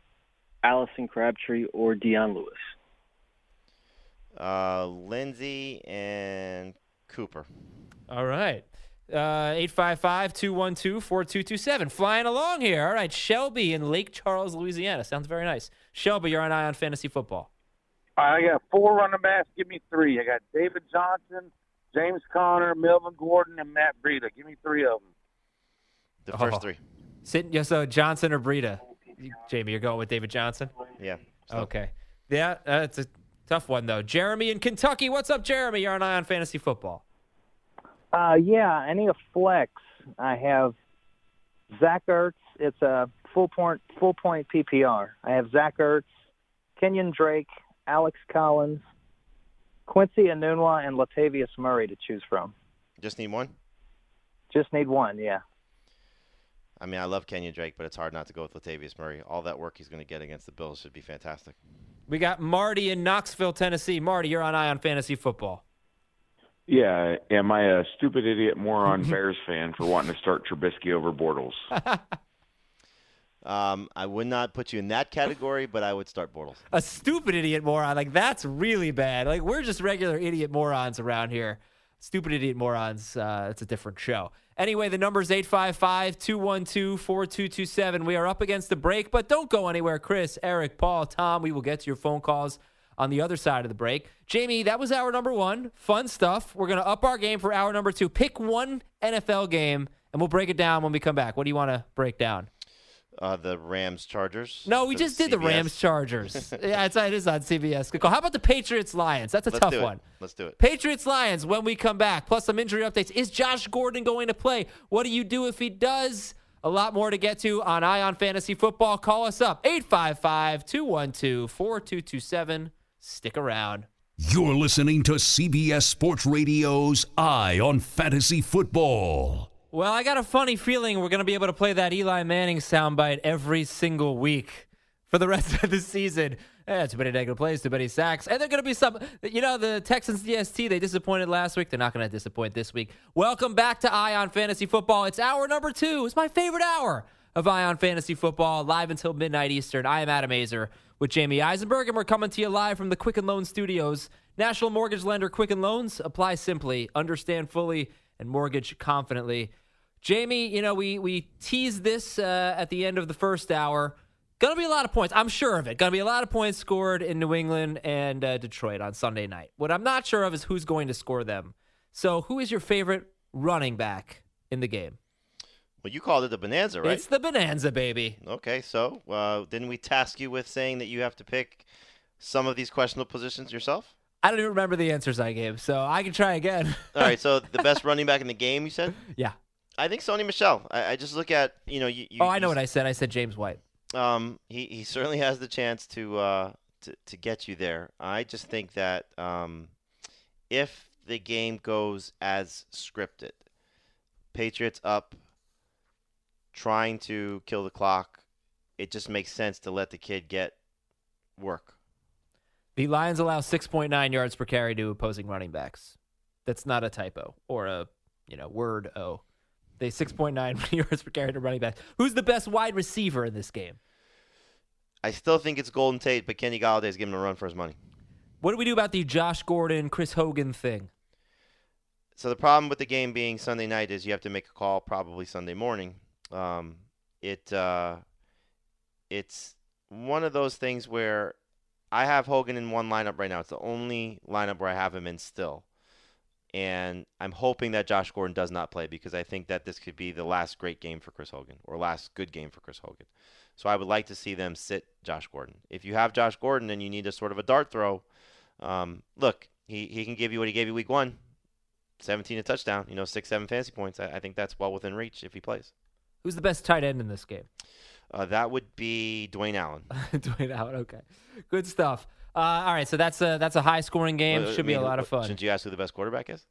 Allison Crabtree, or Dion Lewis. Uh, Lindsay and Cooper. All right. Uh, 855 212 4227. Flying along here. All right. Shelby in Lake Charles, Louisiana. Sounds very nice. Shelby, you're on Eye on Fantasy Football. I got four running backs. Give me three. I got David Johnson, James Conner, Melvin Gordon, and Matt Breida. Give me three of them. The first oh. three. Sit, so Johnson or Breida? Jamey, you're going with David Johnson? Yeah. Okay. Yeah, that's a tough one, though. Jeremy in Kentucky. What's up, Jeremy? You're on Eye on Fantasy Football. Uh, yeah, I need a flex. I have Zach Ertz. It's a full point full point PPR. I have Zach Ertz, Kenyon Drake, Alex Collins, Quincy Enunwa, and Latavius Murray to choose from. Just need one. Just need one. Yeah. I mean, I love Kenyon Drake, but it's hard not to go with Latavius Murray. All that work he's going to get against the Bills should be fantastic. We got Marty in Knoxville, Tennessee. Marty, you're on Eye on Fantasy Football. Yeah, am I a stupid idiot moron Bears fan for wanting to start Trubisky over Bortles? um, I would not put you in that category, but I would start Bortles. A stupid idiot moron, like that's really bad. Like we're just regular idiot morons around here. Stupid idiot morons. Uh, it's a different show. Anyway, the number is 855 212 4227. We are up against the break, but don't go anywhere. Chris, Eric, Paul, Tom, we will get to your phone calls on the other side of the break. Jamey, that was hour number one. Fun stuff. We're going to up our game for hour number two. Pick one NFL game, and we'll break it down when we come back. What do you want to break down? Uh, the Rams Chargers. No, we just did the Rams Chargers. yeah, it's, it is on CBS. Good call. How about the Patriots Lions? That's a Let's tough one. Let's do it. Patriots Lions when we come back. Plus some injury updates. Is Josh Gordon going to play? What do you do if he does? A lot more to get to on Eye on Fantasy Football. Call us up 855 212 4227. Stick around. You're listening to CBS Sports Radio's Eye on Fantasy Football. Well, I got a funny feeling we're going to be able to play that Eli Manning soundbite every single week for the rest of the season. Eh, too many negative plays, too many sacks. And they're going to be some, you know, the Texans DST, they disappointed last week. They're not going to disappoint this week. Welcome back to Eye on Fantasy Football. It's hour number two. It's my favorite hour of Eye on Fantasy Football, live until midnight Eastern. I am Adam Aizer with Jamey Eisenberg, and we're coming to you live from the Quicken Loan Studios. National Mortgage Lender Quicken Loans. Apply simply, understand fully, and mortgage confidently. Jamey, you know, we, we teased this uh, at the end of the first hour. Going to be a lot of points. I'm sure of it. Going to be a lot of points scored in New England and uh, Detroit on Sunday night. What I'm not sure of is who's going to score them. So, who is your favorite running back in the game? Well, you called it the bonanza, right? It's the bonanza, baby. Okay, so uh, didn't we task you with saying that you have to pick some of these questionable positions yourself? I don't even remember the answers I gave, so I can try again. All right, so the best running back in the game, you said? Yeah. I think Sony Michel. I, I just look at you know you. you oh, I know what I said. I said James White. Um, he he certainly has the chance to uh to to get you there. I just think that um, if the game goes as scripted, Patriots up trying to kill the clock, it just makes sense to let the kid get work. The Lions allow 6.9 yards per carry to opposing running backs. That's not a typo or a you know word o. They 6.9 yards per carry to running back. Who's the best wide receiver in this game? I still think it's Golden Tate, but Kenny Golladay's giving him a run for his money. What do we do about the Josh Gordon, Chris Hogan thing? So the problem with the game being Sunday night is you have to make a call probably Sunday morning. Um, it uh, it's one of those things where I have Hogan in one lineup right now. It's the only lineup where I have him in still. And I'm hoping that Josh Gordon does not play because I think that this could be the last great game for Chris Hogan or last good game for Chris Hogan. So I would like to see them sit Josh Gordon. If you have Josh Gordon and you need a sort of a dart throw, um, look, he, he can give you what he gave you week one 17 a touchdown, you know, six, seven fantasy points. I, I think that's well within reach if he plays. Who's the best tight end in this game? Uh, that would be Dwayne Allen. Dwayne Allen. Okay, good stuff. Uh, all right, so that's a that's a high scoring game. Uh, Should I be a lot of fun. Shouldn't you ask who the best quarterback is?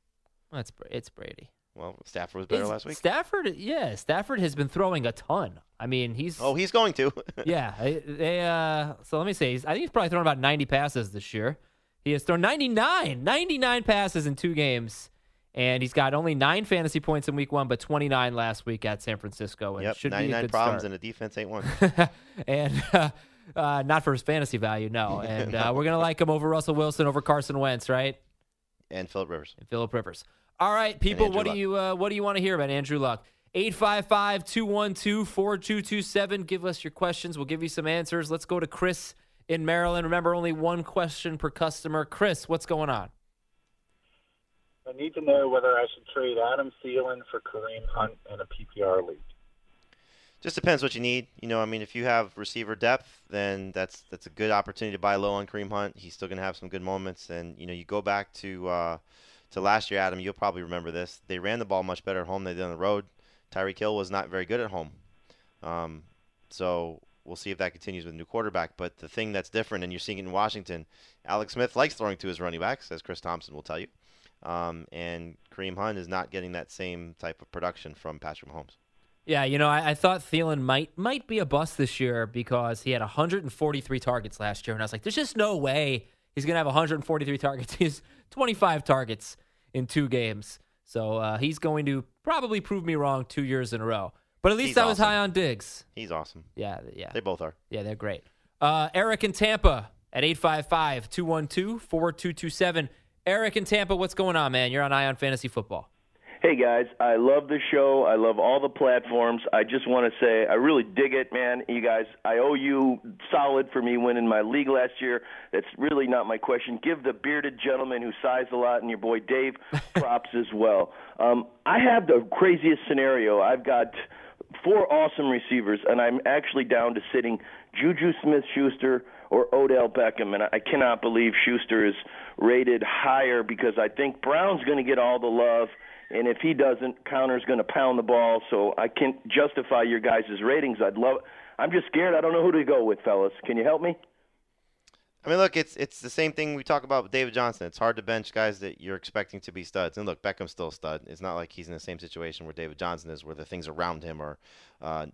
Well, it's it's Brady. Well, Stafford was better Is- last week. Stafford, yeah, Stafford has been throwing a ton. I mean, he's Oh, he's going to. yeah. They, uh, so let me say, I think he's probably thrown about 90 passes this year. He has thrown 99, 99 passes in two games, and he's got only nine fantasy points in week one, but 29 last week at San Francisco. And Yep, should be a 99 good problems start. and the defense ain't one. and uh, uh, not for his fantasy value, no. And uh, we're gonna like him over Russell Wilson, over Carson Wentz, right? And Philip Rivers. And Philip Rivers. All right, people, Andrew what do you uh, what do you want to hear about Andrew Luck? 855-212-4227. Give us your questions. We'll give you some answers. Let's go to Chris in Maryland. Remember, only one question per customer. Chris, what's going on? I need to know whether I should trade Adam Thielen for Kareem Hunt in a PPR league. Just depends what you need. You know, I mean, if you have receiver depth, then that's that's a good opportunity to buy low on Kareem Hunt. He's still going to have some good moments, and you know, you go back to uh, to last year, Adam. You'll probably remember this. They ran the ball much better at home than they did on the road. Tyreek Hill was not very good at home, um, so we'll see if that continues with a new quarterback. But the thing that's different, and you're seeing it in Washington, Alex Smith likes throwing to his running backs, as Chris Thompson will tell you, um, and Kareem Hunt is not getting that same type of production from Patrick Mahomes. Yeah, you know, I, I thought Thielen might might be a bust this year because he had 143 targets last year, and I was like, "There's just no way he's gonna have 143 targets. He's 25 targets in two games, so uh, he's going to probably prove me wrong two years in a row. But at least He's I was awesome. high on Diggs. He's awesome. Yeah, yeah, They both are. yeah, they're great. Uh, Eric in Tampa at 855-212-4227. Eric in Tampa, what's going on, man? You're on Eye on Fantasy Football. Hey guys, I love the show. I love all the platforms. I just want to say I really dig it, man. You guys, I owe you solid for me winning my league last year. That's really not my question. Give the bearded gentleman who sighs a lot and your boy Dave props as well. Um, I have the craziest scenario. I've got four awesome receivers, and I'm actually down to sitting Juju Smith-Schuster or Odell Beckham, and I cannot believe Schuster is rated higher because I think Brown's going to get all the love. And if he doesn't, Conner's going to pound the ball. So I can't justify your guys' ratings. I'd love. I'm just scared. I don't know who to go with, fellas. Can you help me? I mean, look, it's it's the same thing we talk about with David Johnson. It's hard to bench guys that you're expecting to be studs. And look, Beckham's still a stud. It's not like he's in the same situation where David Johnson is, where the things around him are uh,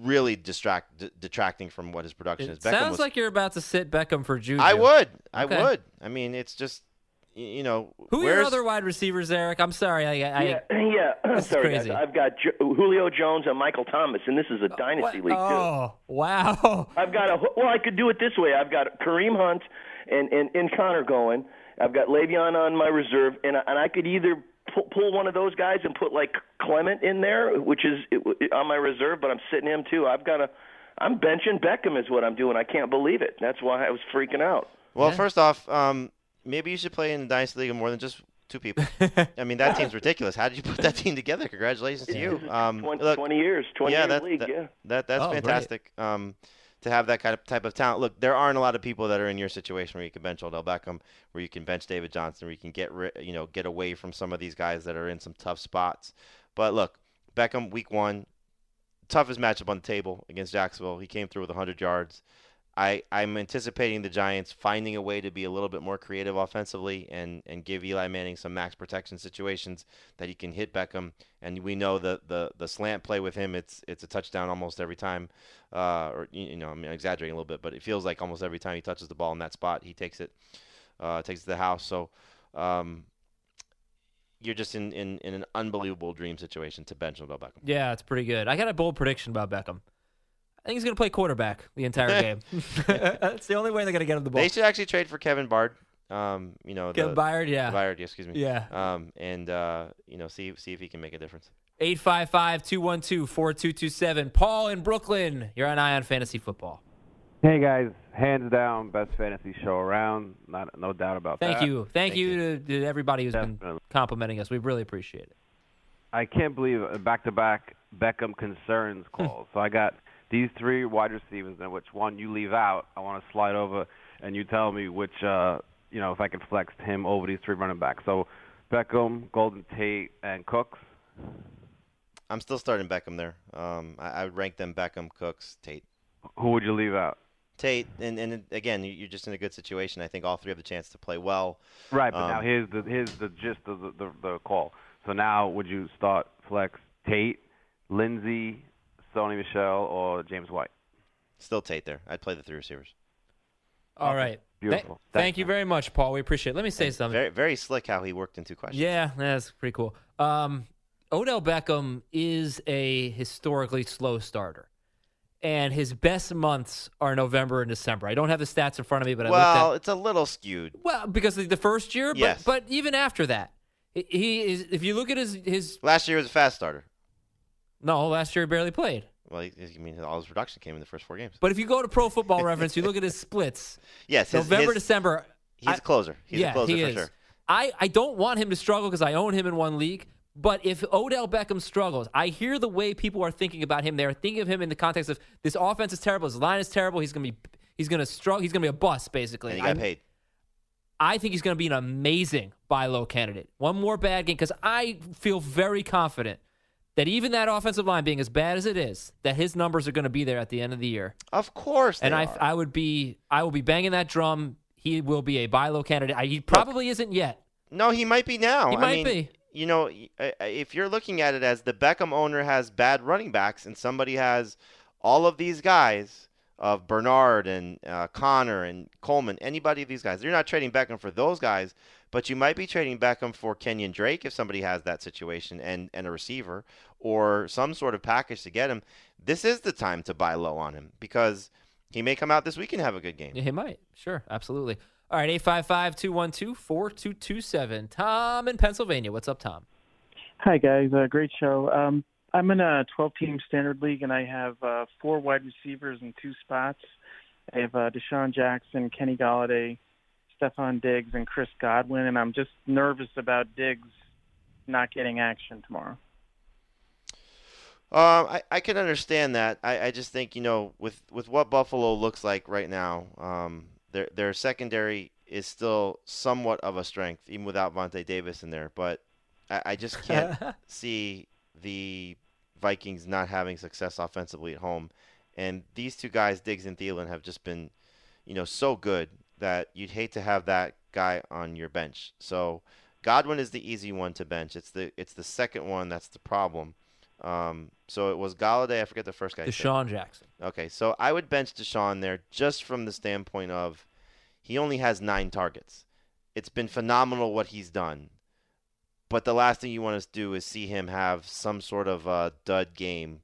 really distract d- detracting from what his production is. Beckham sounds was, like you're about to sit Beckham for Juju. I would, I Okay. would. I mean, it's just y- you know, Who are your where's other wide receivers, Eric? I'm sorry. I, I, yeah, yeah. This Sorry, crazy. guys. I've got Jo- Julio Jones and Michael Thomas, and this is a dynasty league too. Oh, wow. I've got a well. I could do it this way. I've got Kareem Hunt and and, and Conner going. I've got Le'Veon on my reserve, and I- and I could either pull, pull one of those guys and put like Clement in there, which is on my reserve, but I'm sitting him too. I've got a. I'm benching Beckham is what I'm doing. I can't believe it. That's why I was freaking out. Well, first off, um, maybe you should play in the Dynasty League of more than just two people. I mean, that team's ridiculous. How did you put that team together? Congratulations to you. Um, 20, look, 20 years, 20 yeah, years that, league. that, yeah. that that's Oh, fantastic. Um, to have that kind of type of talent. Look, there aren't a lot of people that are in your situation where you can bench Odell Beckham, where you can bench David Johnson, where you can get ri- you know get away from some of these guys that are in some tough spots. But look, Beckham, week one, toughest matchup on the table against Jacksonville. He came through with 100 yards. I, I'm anticipating the Giants finding a way to be a little bit more creative offensively and, and give Eli Manning some max protection situations that he can hit Beckham. And we know the, the, the slant play with him, it's it's a touchdown almost every time. Uh, or you know, I'm exaggerating a little bit, but it feels like almost every time he touches the ball in that spot, he takes it uh, takes it to the house. So um, you're just in, in, in an unbelievable dream situation to bench Odell Beckham. Yeah, it's pretty good. I got a bold prediction about Beckham. I think he's going to play quarterback the entire game. That's the only way they're going to get him the ball. They should actually trade for Kevin Bard. Um, you know, Kevin the, Byard, yeah. Byard, excuse me. Yeah. Um, and uh, you know, see see if he can make a difference. 855-212-4227. Paul in Brooklyn. You're on Eye on Fantasy Football. Hey guys, hands down, best fantasy show around. Not no doubt about that. Thank that. you. Thank, you, To, to everybody who's been complimenting us. We really appreciate it. I can't believe back to back Beckham concerns calls. so I got these three wide receivers, and which one you leave out. I want to slide over, and you tell me which, uh, you know, if I can flex him over these three running backs. So Beckham, Golden Tate, and Cooks. I'm still starting Beckham there. Um, I, I would rank them Beckham, Cooks, Tate. Who would you leave out? Tate, and, and again, you- you're just in a good situation. I think all three have the chance to play well. Right, but Um, now here's the here's the gist of the, the the call. So now, would you start flex Tate, Lindsay, Sony Michel, or James White? Still Tate there. I'd play the three receivers. All right. Beautiful. Th- thank you very much, Paul. We appreciate it. Let me say And something. Very, very slick how he worked in two questions. Yeah, that's pretty cool. Um, Odell Beckham is a historically slow starter, and his best months are November and December. I don't have the stats in front of me, but I well, looked it's a little skewed. well because of the first year, but Yes. but even after that, he- he is. If you look at his his Last year was a fast starter. No, last year he barely played. Well, he- I mean, all his production came in the first four games. But if you go to Pro Football Reference, you look at his splits. Yes, his- November, his- December. he's a closer. He's a closer for sure. I, I don't want him to struggle because I own him in one league. But if Odell Beckham struggles, I hear the way people are thinking about him. They're thinking of him in the context of this offense is terrible, his line is terrible. He's gonna be he's gonna struggle. He's gonna be a bust basically. And he got I'm- paid. I think he's going to be an amazing buy low candidate. One more bad game because I feel very confident that even that offensive line being as bad as it is, that his numbers are going to be there at the end of the year. Of course, and I, are. I would be, I will be banging that drum. He will be a buy low candidate. I, he probably isn't yet. No, he might be now. He I might mean, be. You know, uh, if you're looking at it as the Beckham owner has bad running backs and somebody has all of these guys of Bernard and uh, Conner and Coleman, anybody of these guys, you're not trading Beckham for those guys, but you might be trading Beckham for Kenyon Drake if somebody has that situation and, and a receiver or some sort of package to get him. This is the time to buy low on him because he may come out this week and have a good game. Yeah, he might. Sure, absolutely. All right, 855 212 4227. Tom in Pennsylvania. What's up, Tom? Hi guys, uh, great show. Um, I'm in a 12-team standard league, and I have uh, four wide receivers in two spots. I have uh, DeSean Jackson, Kenny Golladay, Stefon Diggs, and Chris Godwin, and I'm just nervous about Diggs not getting action tomorrow. Um, I, I can understand that. I, I just think you know with with what Buffalo looks like right now, um, their their secondary is still somewhat of a strength, even without Vontae Davis in there. But I, I just can't see the Vikings not having success offensively at home. And these two guys, Diggs and Thielen, have just been, you know, so good that you'd hate to have that guy on your bench. So Godwin is the easy one to bench. It's the it's the second one that's the problem. Um, so it was Golladay. I forget the first guy. DeSean Jackson. Okay, so I would bench DeSean there just from the standpoint of he only has nine targets. It's been phenomenal what he's done, but the last thing you want to do is see him have some sort of a dud game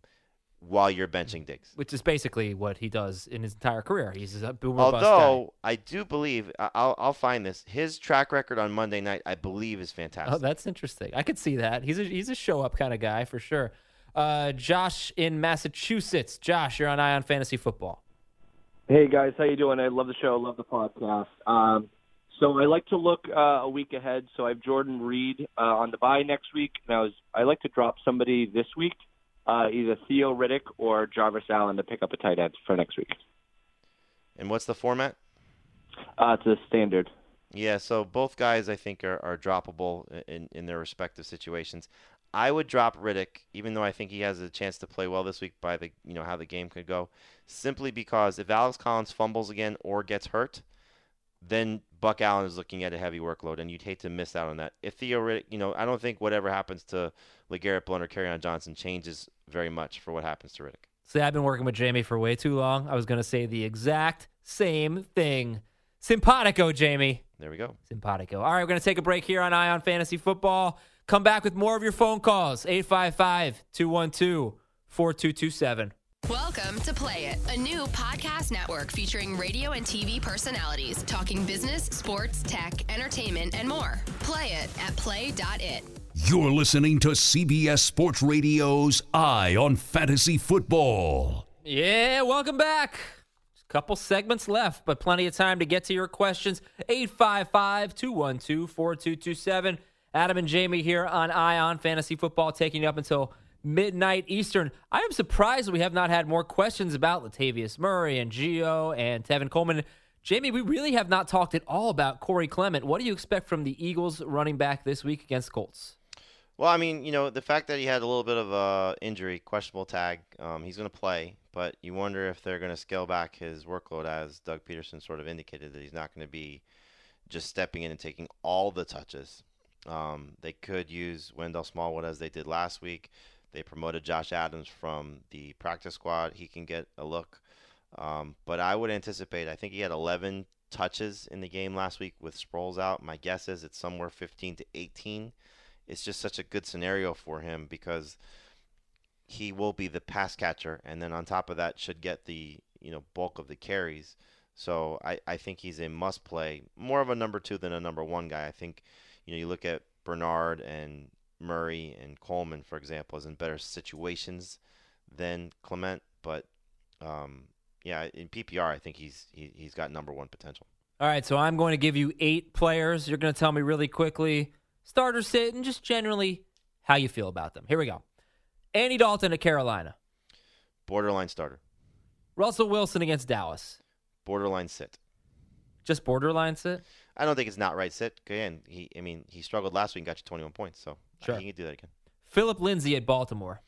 while you're benching Diggs. Which is basically what he does in his entire career. He's a boomer bust guy. Although I do believe I- I'll I'll find this his track record on Monday night I believe is fantastic. Oh, that's interesting. I could see that. He's a he's a show up kind of guy for sure. Uh, Josh in Massachusetts. Josh, you're on Eye on Fantasy Football. Hey guys, how you doing? I love the show, love the podcast. Um, so I like to look uh, a week ahead. So I have Jordan Reed uh, on the bye next week. Now I like to drop somebody this week, uh, either Theo Riddick or Javorius Allen to pick up a tight end for next week. And what's the format? Uh, it's a standard. Yeah, so both guys I think are, are droppable in, in their respective situations. I would drop Riddick, even though I think he has a chance to play well this week by the you know how the game could go, simply because if Alex Collins fumbles again or gets hurt, then Buck Allen is looking at a heavy workload, and you'd hate to miss out on that. If Theo Riddick, you know, I don't think whatever happens to LeGarrette Blount or Kerryon Johnson changes very much for what happens to Riddick. See, I've been working with Jamey for way too long. I was going to say the exact same thing. Simpatico, Jamey. There we go. Simpatico. All right, we're going to take a break here on Eye on Fantasy Football. Come back with more of your phone calls. 855 212 4227. Welcome to Play It, a new podcast network featuring radio and TV personalities talking business, sports, tech, entertainment, and more. Play it at play.it. You're listening to CBS Sports Radio's Eye on Fantasy Football. Yeah, welcome back. A couple segments left, but plenty of time to get to your questions. 855 212 4227. Adam and Jamey here on Eye on Fantasy Football, taking you up until midnight Eastern. I am surprised we have not had more questions about Latavius Murray and Gio and Tevin Coleman. Jamey, we really have not talked at all about Corey Clement. What do you expect from the Eagles running back this week against Colts? Well, I mean, you know, the fact that he had a little bit of a injury, questionable tag, um, he's going to play, but you wonder if they're going to scale back his workload, as Doug Pederson sort of indicated that he's not going to be just stepping in and taking all the touches. Um, they could use Wendell Smallwood as they did last week. They promoted Josh Adams from the practice squad. He can get a look. Um, but I would anticipate, I think he had 11 touches in the game last week with Sproles out. My guess is it's somewhere 15 to 18 it's just such a good scenario for him because he will be the pass catcher, and then on top of that, should get the you know bulk of the carries. So I, I think he's a must play, more of a number two than a number one guy. I think you know you look at Bernard and Murray and Coleman, for example, is in better situations than Clement, but um, yeah, in PPR, I think he's he, he's got number one potential. All right, so I'm going to give you eight players. You're going to tell me really quickly starter sit, and just generally how you feel about them. Here we go. Andy Dalton at Carolina. Borderline starter. Russell Wilson against Dallas. Borderline sit. Just borderline sit? I don't think it's not right sit. Again, he I mean he struggled last week and got you 21 points, so sure. he can do that again. Philip Lindsay at Baltimore.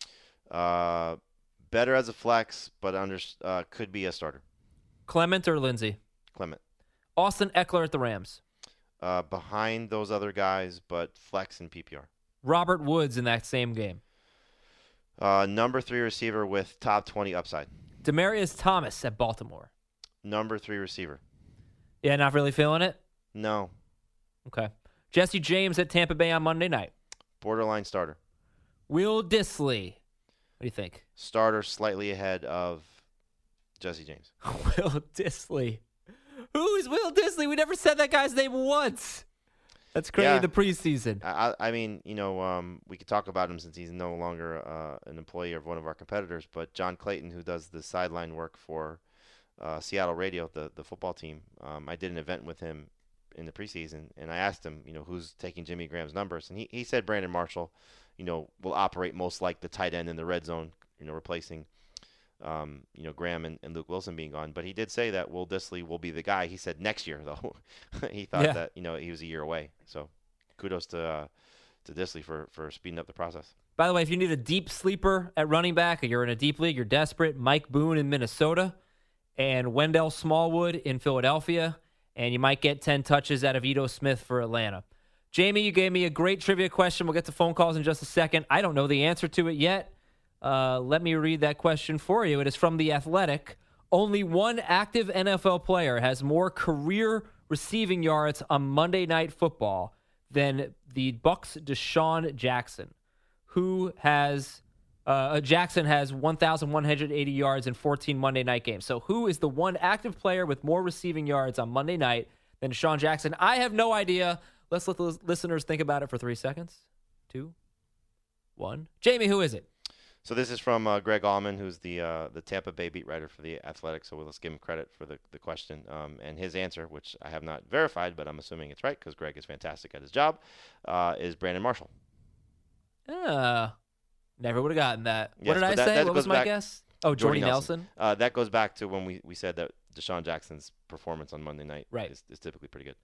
Uh, better as a flex, but under uh, could be a starter. Clement or Lindsay? Clement. Austin Ekeler at the Rams uh, behind those other guys, but flex and PPR. Robert Woods in that same game. Uh, number three receiver with top 20 upside. Demaryius Thomas at Baltimore. Number three receiver. Yeah, not really feeling it? No. Okay. Jesse James at Tampa Bay on Monday night. Borderline starter. Will Dissly. What do you think? Starter slightly ahead of Jesse James. Will Dissly. Who is Will Dissly? We never said that guy's name once. That's crazy. Yeah. The preseason. I, I mean, you know, um, we could talk about him since he's no longer uh, an employee of one of our competitors. But John Clayton, who does the sideline work for uh, Seattle Radio, the the football team, um, I did an event with him in the preseason, and I asked him, you know, who's taking Jimmy Graham's numbers, and he, he said Brandon Marshall, you know, will operate most like the tight end in the red zone, you know, replacing um, you know, Graham and, and, Luke Wilson being gone. But he did say that Will Dissly will be the guy. He said next year though. he thought Yeah. that you know he was a year away. So kudos to uh, to Dissly for for speeding up the process. By the way, if you need a deep sleeper at running back, or you're in a deep league, you're desperate. Mike Boone in Minnesota, and Wendell Smallwood in Philadelphia, and you might get ten touches out of Ito Smith for Atlanta. Jamey, you gave me a great trivia question. We'll get to phone calls in just a second. I don't know the answer to it yet. Uh, let me read that question for you. It is from The Athletic. Only one active NFL player has more career receiving yards on Monday Night Football than the Bucks' DeSean Jackson, who has uh, Jackson has 1,180 yards in 14 Monday night games. So, who is the one active player with more receiving yards on Monday night than DeSean Jackson? I have no idea. Let's let the listeners think about it for three seconds. Two, one. Jamey, who is it? So this is from uh, Greg Auman, who's the uh, the Tampa Bay beat writer for the Athletic. So let's give him credit for the, the question um, and his answer, which I have not verified, but I'm assuming it's right because Greg is fantastic at his job. Uh, is Brandon Marshall? Uh, never would have gotten that. Yes, what did I that- say? that What was my back- guess? Oh, Jordy, Nelson. Uh, that goes back to when we, we said that DeSean Jackson's performance on Monday night Right. is, is typically pretty good.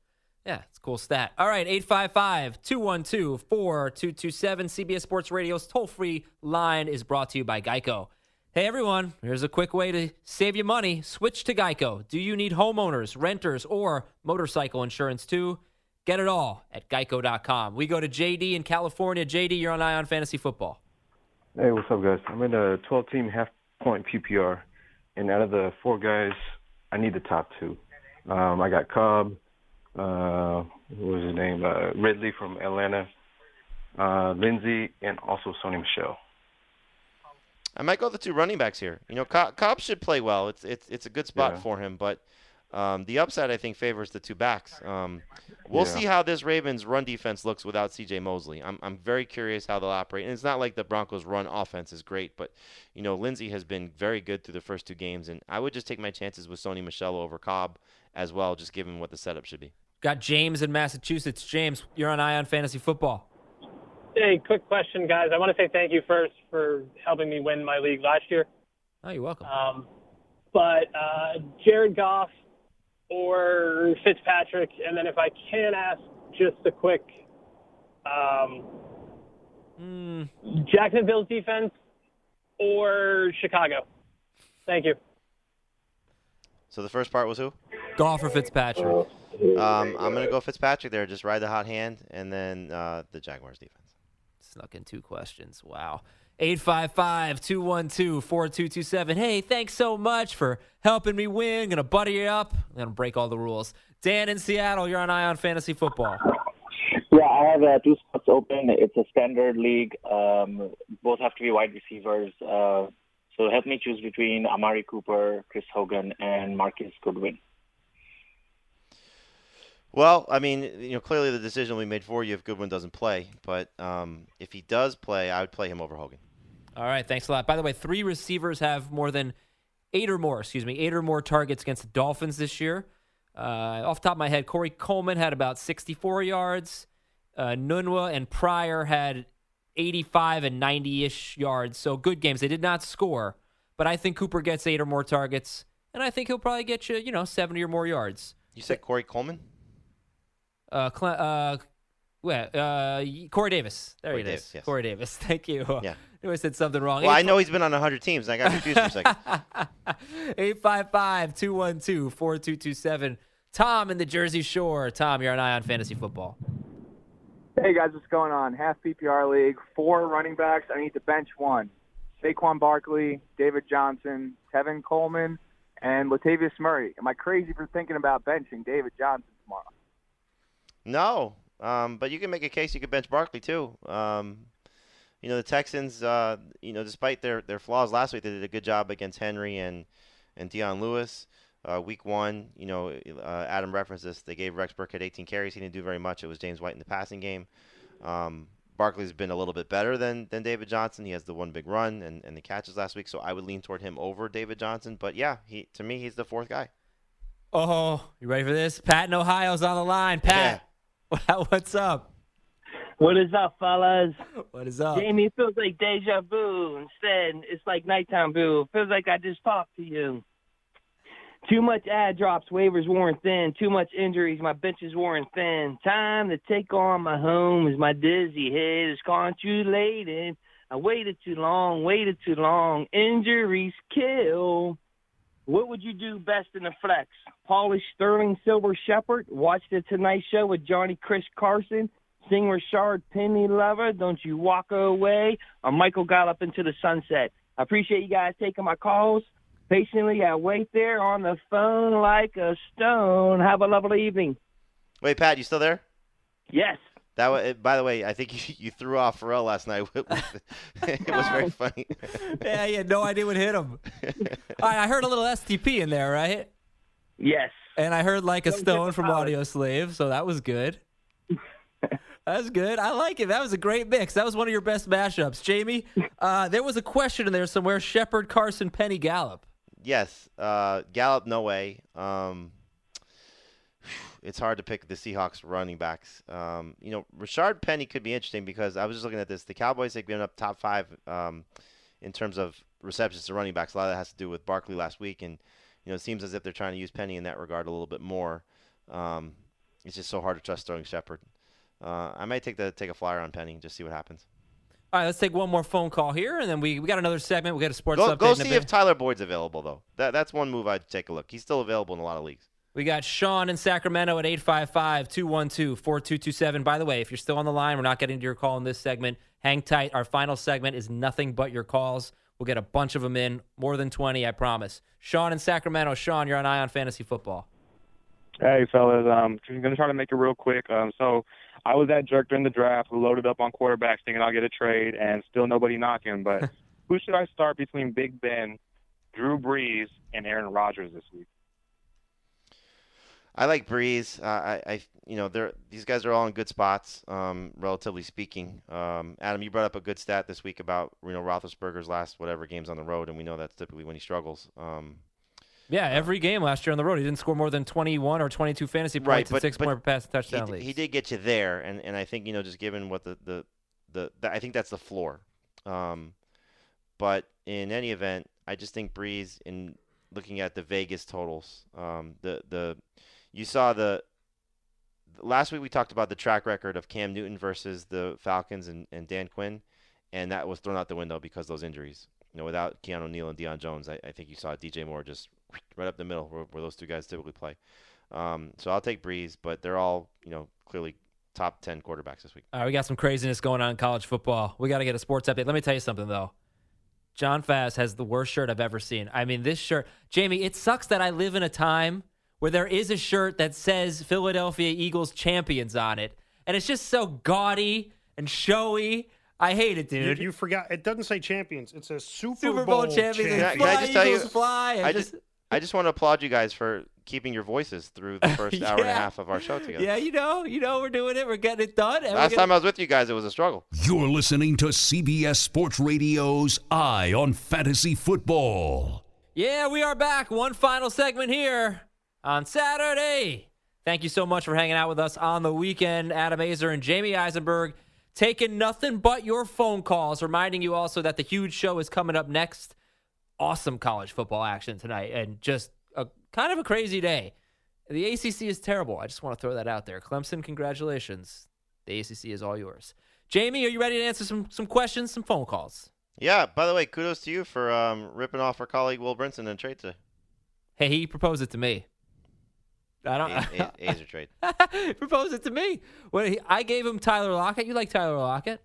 Yeah, it's a cool stat. All right, 855 212 4227. CBS Sports Radio's toll free line is brought to you by Geico. Hey, everyone, here's a quick way to save you money. Switch to Geico. Do you need homeowners, renters, or motorcycle insurance too? Get it all at geico.com. We go to JD in California. JD, you're on Eye on Fantasy Football. Hey, what's up, guys? I'm in a 12 team half point PPR, and out of the four guys, I need the top two. Um, I got Cobb, uh, what was his name? Uh, Ridley from Atlanta, uh, Lindsay, and also Sony Michel. I might go the two running backs here. You know, Cobb, Cobb should play well. It's it's it's a good spot Yeah. for him, but um, the upside I think favors the two backs. Um, we'll Yeah. see how this Ravens run defense looks without C.J. Mosley. I'm I'm very curious how they'll operate. And it's not like the Broncos' run offense is great, but you know, Lindsay has been very good through the first two games, and I would just take my chances with Sony Michel over Cobb as well, just given what the setup should be. Got James in Massachusetts. James, you're on Eye on Fantasy Football. Hey, quick question, guys. I want to say thank you first for helping me win my league last year. Oh, you're welcome. Um, but uh, Jared Goff or Fitzpatrick, and then if I can ask just a quick um, Mm, Jacksonville's defense or Chicago? Thank you. So the first part was who? Goff or Fitzpatrick? Um, I'm gonna go Fitzpatrick there. Just ride the hot hand, and then uh, the Jaguars defense. Snuck in two questions. Wow. 855 212 4227. Hey, thanks so much for helping me win. Gonna buddy you up. I'm gonna break all the rules. Dan in Seattle, you're on Eye on Fantasy Football. Yeah, I have uh, two spots open. It's a standard league. Um, both have to be wide receivers. Uh, so help me choose between Amari Cooper, Chris Hogan, and Marquise Goodwin. Well, I mean, you know, clearly the decision will be made for you if Goodwin doesn't play. But um, if he does play, I would play him over Hogan. All right, thanks a lot. By the way, three receivers have more than eight or more, excuse me, eight or more targets against the Dolphins this year. Uh, off the top of my head, Corey Coleman had about 64 yards. Uh, Nunwa and Pryor had 85 and 90 ish yards. So good games. They did not score, but I think Cooper gets eight or more targets, and I think he'll probably get you, you know, 70 or more yards. You said Corey Coleman? Uh, Cle- uh, well, uh, Corey Davis. There Corey it is. Davis, yes. Corey Davis. Thank you. Yeah. I knew I said something wrong. Well, I know he's been on 100 teams, and I got confused for a second. 855 212 4227. Tom in the Jersey Shore. Tom, you're an eye on Fantasy Football. Hey guys, what's going on? Half PPR league, four running backs. I need to bench one. Saquon Barkley, David Johnson, Tevin Coleman, and Latavius Murray. Am I crazy for thinking about benching David Johnson tomorrow? No, um, but you can make a case you could bench Barkley too. Um, you know the Texans, uh, you know, despite their, their flaws last week, they did a good job against Henry and and Dion Lewis. Uh, week one, you know, uh, Adam referenced this. They gave Rex Burkhead 18 carries. He didn't do very much. It was James White in the passing game. Um, Barkley's been a little bit better than, than David Johnson. He has the one big run and, and the catches last week, so I would lean toward him over David Johnson. But yeah, he to me he's the fourth guy. Oh, you ready for this? Pat in Ohio's on the line. Pat, what's up? What is up, fellas? What is up? Jamey, it feels like deja vu. Instead, it's like nighttime boo. It feels like I just talked to you. Too much ad drops, waivers worn thin. Too much injuries, my bench is worn thin. Time to take on my home as my dizzy head is contrulated. I waited too long, waited too long. Injuries kill. What would you do best in the flex? Polish Sterling Silver Shepherd? Watch the Tonight Show with Johnny Chris Carson? Sing Richard Penny Lover? Don't you walk away? Or Michael Gallup into the sunset? I appreciate you guys taking my calls. Patiently, I wait there on the phone like a stone. Have a lovely evening. Wait, Pat, you still there? Yes. That was, by the way, I think you, you threw off Ferrall last night. it was very funny. yeah, he had no idea what hit him. All right, I heard a little STP in there, right? Yes. And I heard like a stone from Audioslave, so that was good. That's good. I like it. That was a great mix. That was one of your best mashups, Jamey. Uh, there was a question in there somewhere: Shepard, Carson, Penny, Gallup. Yes, uh, Gallup, no way. Um, it's hard to pick the Seahawks running backs. Um, you know, Richard Penny could be interesting because I was just looking at this. The Cowboys have been up top five um, in terms of receptions to running backs. A lot of that has to do with Barkley last week, and you know, it seems as if they're trying to use Penny in that regard a little bit more. Um, it's just so hard to trust Sterling Shepard. Uh, I might take the take a flyer on Penny and just see what happens. All right, let's take one more phone call here, and then we, we got another segment. We got a sports Go, update. go see if Tyler Boyd's available though. That that's one move I'd take a look. He's still available in a lot of leagues. We got Sean in Sacramento at 855 212 4227. By the way, if you're still on the line, we're not getting to your call in this segment. Hang tight. Our final segment is nothing but your calls. We'll get a bunch of them in, more than 20, I promise. Sean in Sacramento. Sean, you're on Eye on Fantasy Football. Hey, fellas. Um, I'm gonna try to make it real quick. Um, so I was that jerk during the draft who loaded up on quarterbacks thinking I'll get a trade, and still nobody knocking. But who should I start between Big Ben, Drew Brees, and Aaron Rodgers this week? I like Brees. Uh, I, I, you know, they're these guys are all in good spots, um, relatively speaking. Um, Adam, you brought up a good stat this week about you know Roethlisberger's last whatever games on the road, and we know that's typically when he struggles. Um, Yeah, every game last year on the road, he didn't score more than 21 or 22 fantasy points right, and but, six but more pass and he touchdown. He did get you there, and, and I think you know just given what the the, the, the I think that's the floor. Um, but in any event, I just think Brees in looking at the Vegas totals, um, the the you saw the last week we talked about the track record of Cam Newton versus the Falcons and, and Dan Quinn, and that was thrown out the window because those injuries. You know, without Keanu Neal and Deion Jones, I, I think you saw DJ Moore just right up the middle where, where those two guys typically play. Um, so I'll take Brees, but they're all you know clearly top ten quarterbacks this week. All right, we got some craziness going on in college football. We got to get a sports update. Let me tell you something though. John Faz has the worst shirt I've ever seen. I mean, this shirt, Jamey. It sucks that I live in a time where there is a shirt that says Philadelphia Eagles champions on it, and it's just so gaudy and showy. I hate it, dude. you forgot. It doesn't say champions. It says Super, Super Bowl champions. champions. Can I, can Fly, I just tell you? Fly. I I just- just I just want to applaud you guys for keeping your voices through the first hour and a half of our show together. Yeah, you know, you know, we're doing it. We're getting it done. and Last gonna- time I was with you guys, it was a struggle. You're listening to CBS Sports Radio's Eye on Fantasy Football. Yeah, we are back. One final segment here on Saturday. Thank you so much for hanging out with us on the weekend. Adam Aizer and Jamey Eisenberg taking nothing but your phone calls, reminding you also that the huge show is coming up next. Awesome college football action tonight and just a kind of a crazy day. The ACC is terrible. I just want to throw that out there. Clemson, congratulations. The ACC is all yours. Jamey, are you ready to answer some some questions, some phone calls? Yeah. By the way, kudos to you for um, ripping off our colleague Will Brinson in trade today. Hey, he proposed it to me. I don't. A- A- Aizer trade. proposed it to me. When he, I gave him Tyler Lockett. You like Tyler Lockett?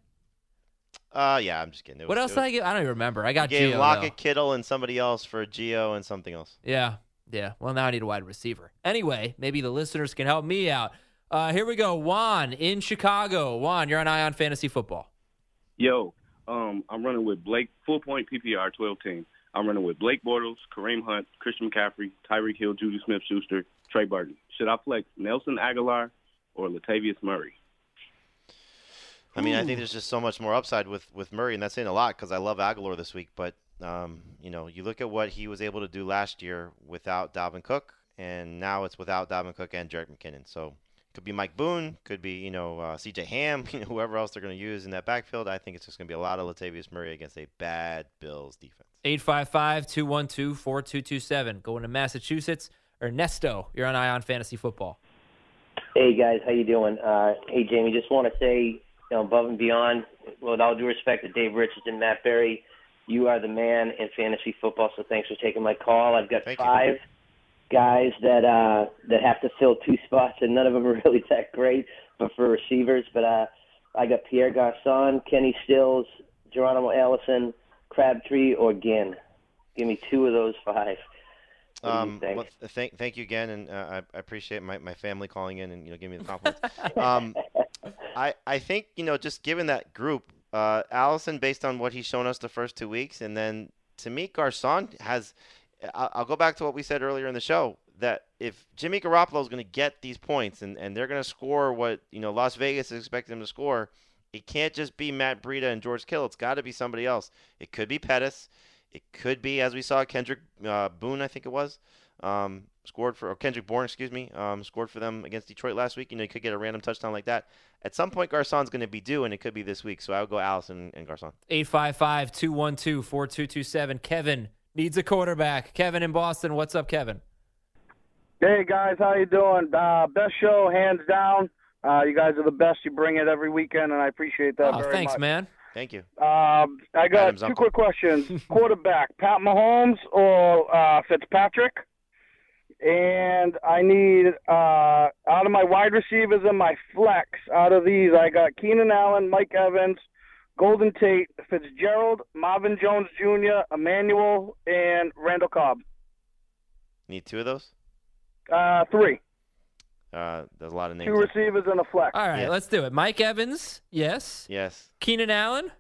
Uh, yeah, I'm just kidding. It what was- else did was- I give? I don't even remember. I got gave Gio, Lockett, though. Kittle, and somebody else for Geo and something else. Yeah, yeah. Well, now I need a wide receiver. Anyway, maybe the listeners can help me out. Uh, here we go. Juan in Chicago. Juan, you're on Eye on Fantasy Football. Yo, um, I'm running with Blake, full point PPR, 12 team. I'm running with Blake Bortles, Kareem Hunt, Christian McCaffrey, Tyreek Hill, Juju Smith Schuster, Trey Burton. Should I flex Nelson Agholor or Latavius Murray? I mean, I think there's just so much more upside with, with Murray, and that's saying a lot because I love Agholor this week. But um, you know, you look at what he was able to do last year without Dalvin Cook, and now it's without Dalvin Cook and Jerick McKinnon. So it could be Mike Boone, could be you know uh, C.J. Ham, you know whoever else they're going to use in that backfield. I think it's just going to be a lot of Latavius Murray against a bad Bills defense. 855 212 4227. Going to Massachusetts. Ernesto, you're on Eye on Fantasy Football. Hey guys, how you doing? Uh, hey Jamey, just want to say, you know, above and beyond, with all due respect to Dave Richardson, Matt Berry, you are the man in fantasy football. So thanks for taking my call. I've got five guys that uh, that have to fill two spots, and none of them are really that great, but for receivers. But uh, I got Pierre Garcon, Kenny Stills, Geronimo Allison, Crabtree, or Ginn. Give me two of those five. Um, well, thank thank you again, and uh, I, I appreciate my, my family calling in and you know giving me the compliments. um, I I think you know just given that group, uh, Allison, based on what he's shown us the first two weeks, and then to me, Garcon has. I'll, I'll go back to what we said earlier in the show that if Jimmy Garoppolo is going to get these points and, and they're going to score what you know Las Vegas is expecting them to score, it can't just be Matt Breida and George Kittle. It's got to be somebody else. It could be Pettis. It could be, as we saw, Kendrick uh, Boone, I think it was, um, scored for, or Kendrick Bourne, excuse me, um, scored for them against Detroit last week. You know, you could get a random touchdown like that. At some point, Garcon's going to be due, and it could be this week. So I would go Allison and Garcon. 855 212 4227. Kevin needs a quarterback. Kevin in Boston. What's up, Kevin? Hey guys, how you doing? Uh, best show, hands down. Uh, you guys are the best. You bring it every weekend, and I appreciate that Oh, very thanks, much. man. Thank you. Um, I got Adam's two uncle. quick questions: quarterback, Pat Mahomes or uh, Fitzpatrick? And I need uh, out of my wide receivers and my flex. Out of these, I got Keenan Allen, Mike Evans, Golden Tate, Fitzgerald, Marvin Jones Jr., Emmanuel, and Randall Cobb. Need two of those? Uh, three. Uh, there's a lot of names. Two receivers and a flex. All right, let's do it. Mike Evans, yes. Yes. Keenan Allen,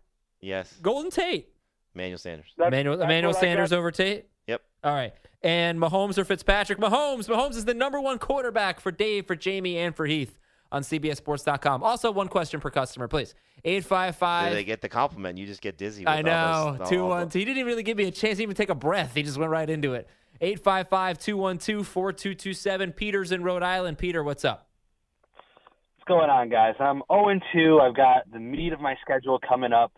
Yes. Golden Tate. Emmanuel Sanders. Emmanuel, Emmanuel what I Sanders over Tate? Yep. All right. And Mahomes or Fitzpatrick? Mahomes. Mahomes is the number one quarterback for Dave, for Jamey, and for Heath on CBSSports.com. Also, one question per customer, please. Yeah, 855. they get the compliment. You just get dizzy. With I all know. those- Two all one. He didn't even really give me a chance to even take a breath. He just went right into it. 855 212 4227. Peter's in Rhode Island. Peter, what's up? What's going on, guys? I'm 0 and 2. I've got the meat of my schedule coming up.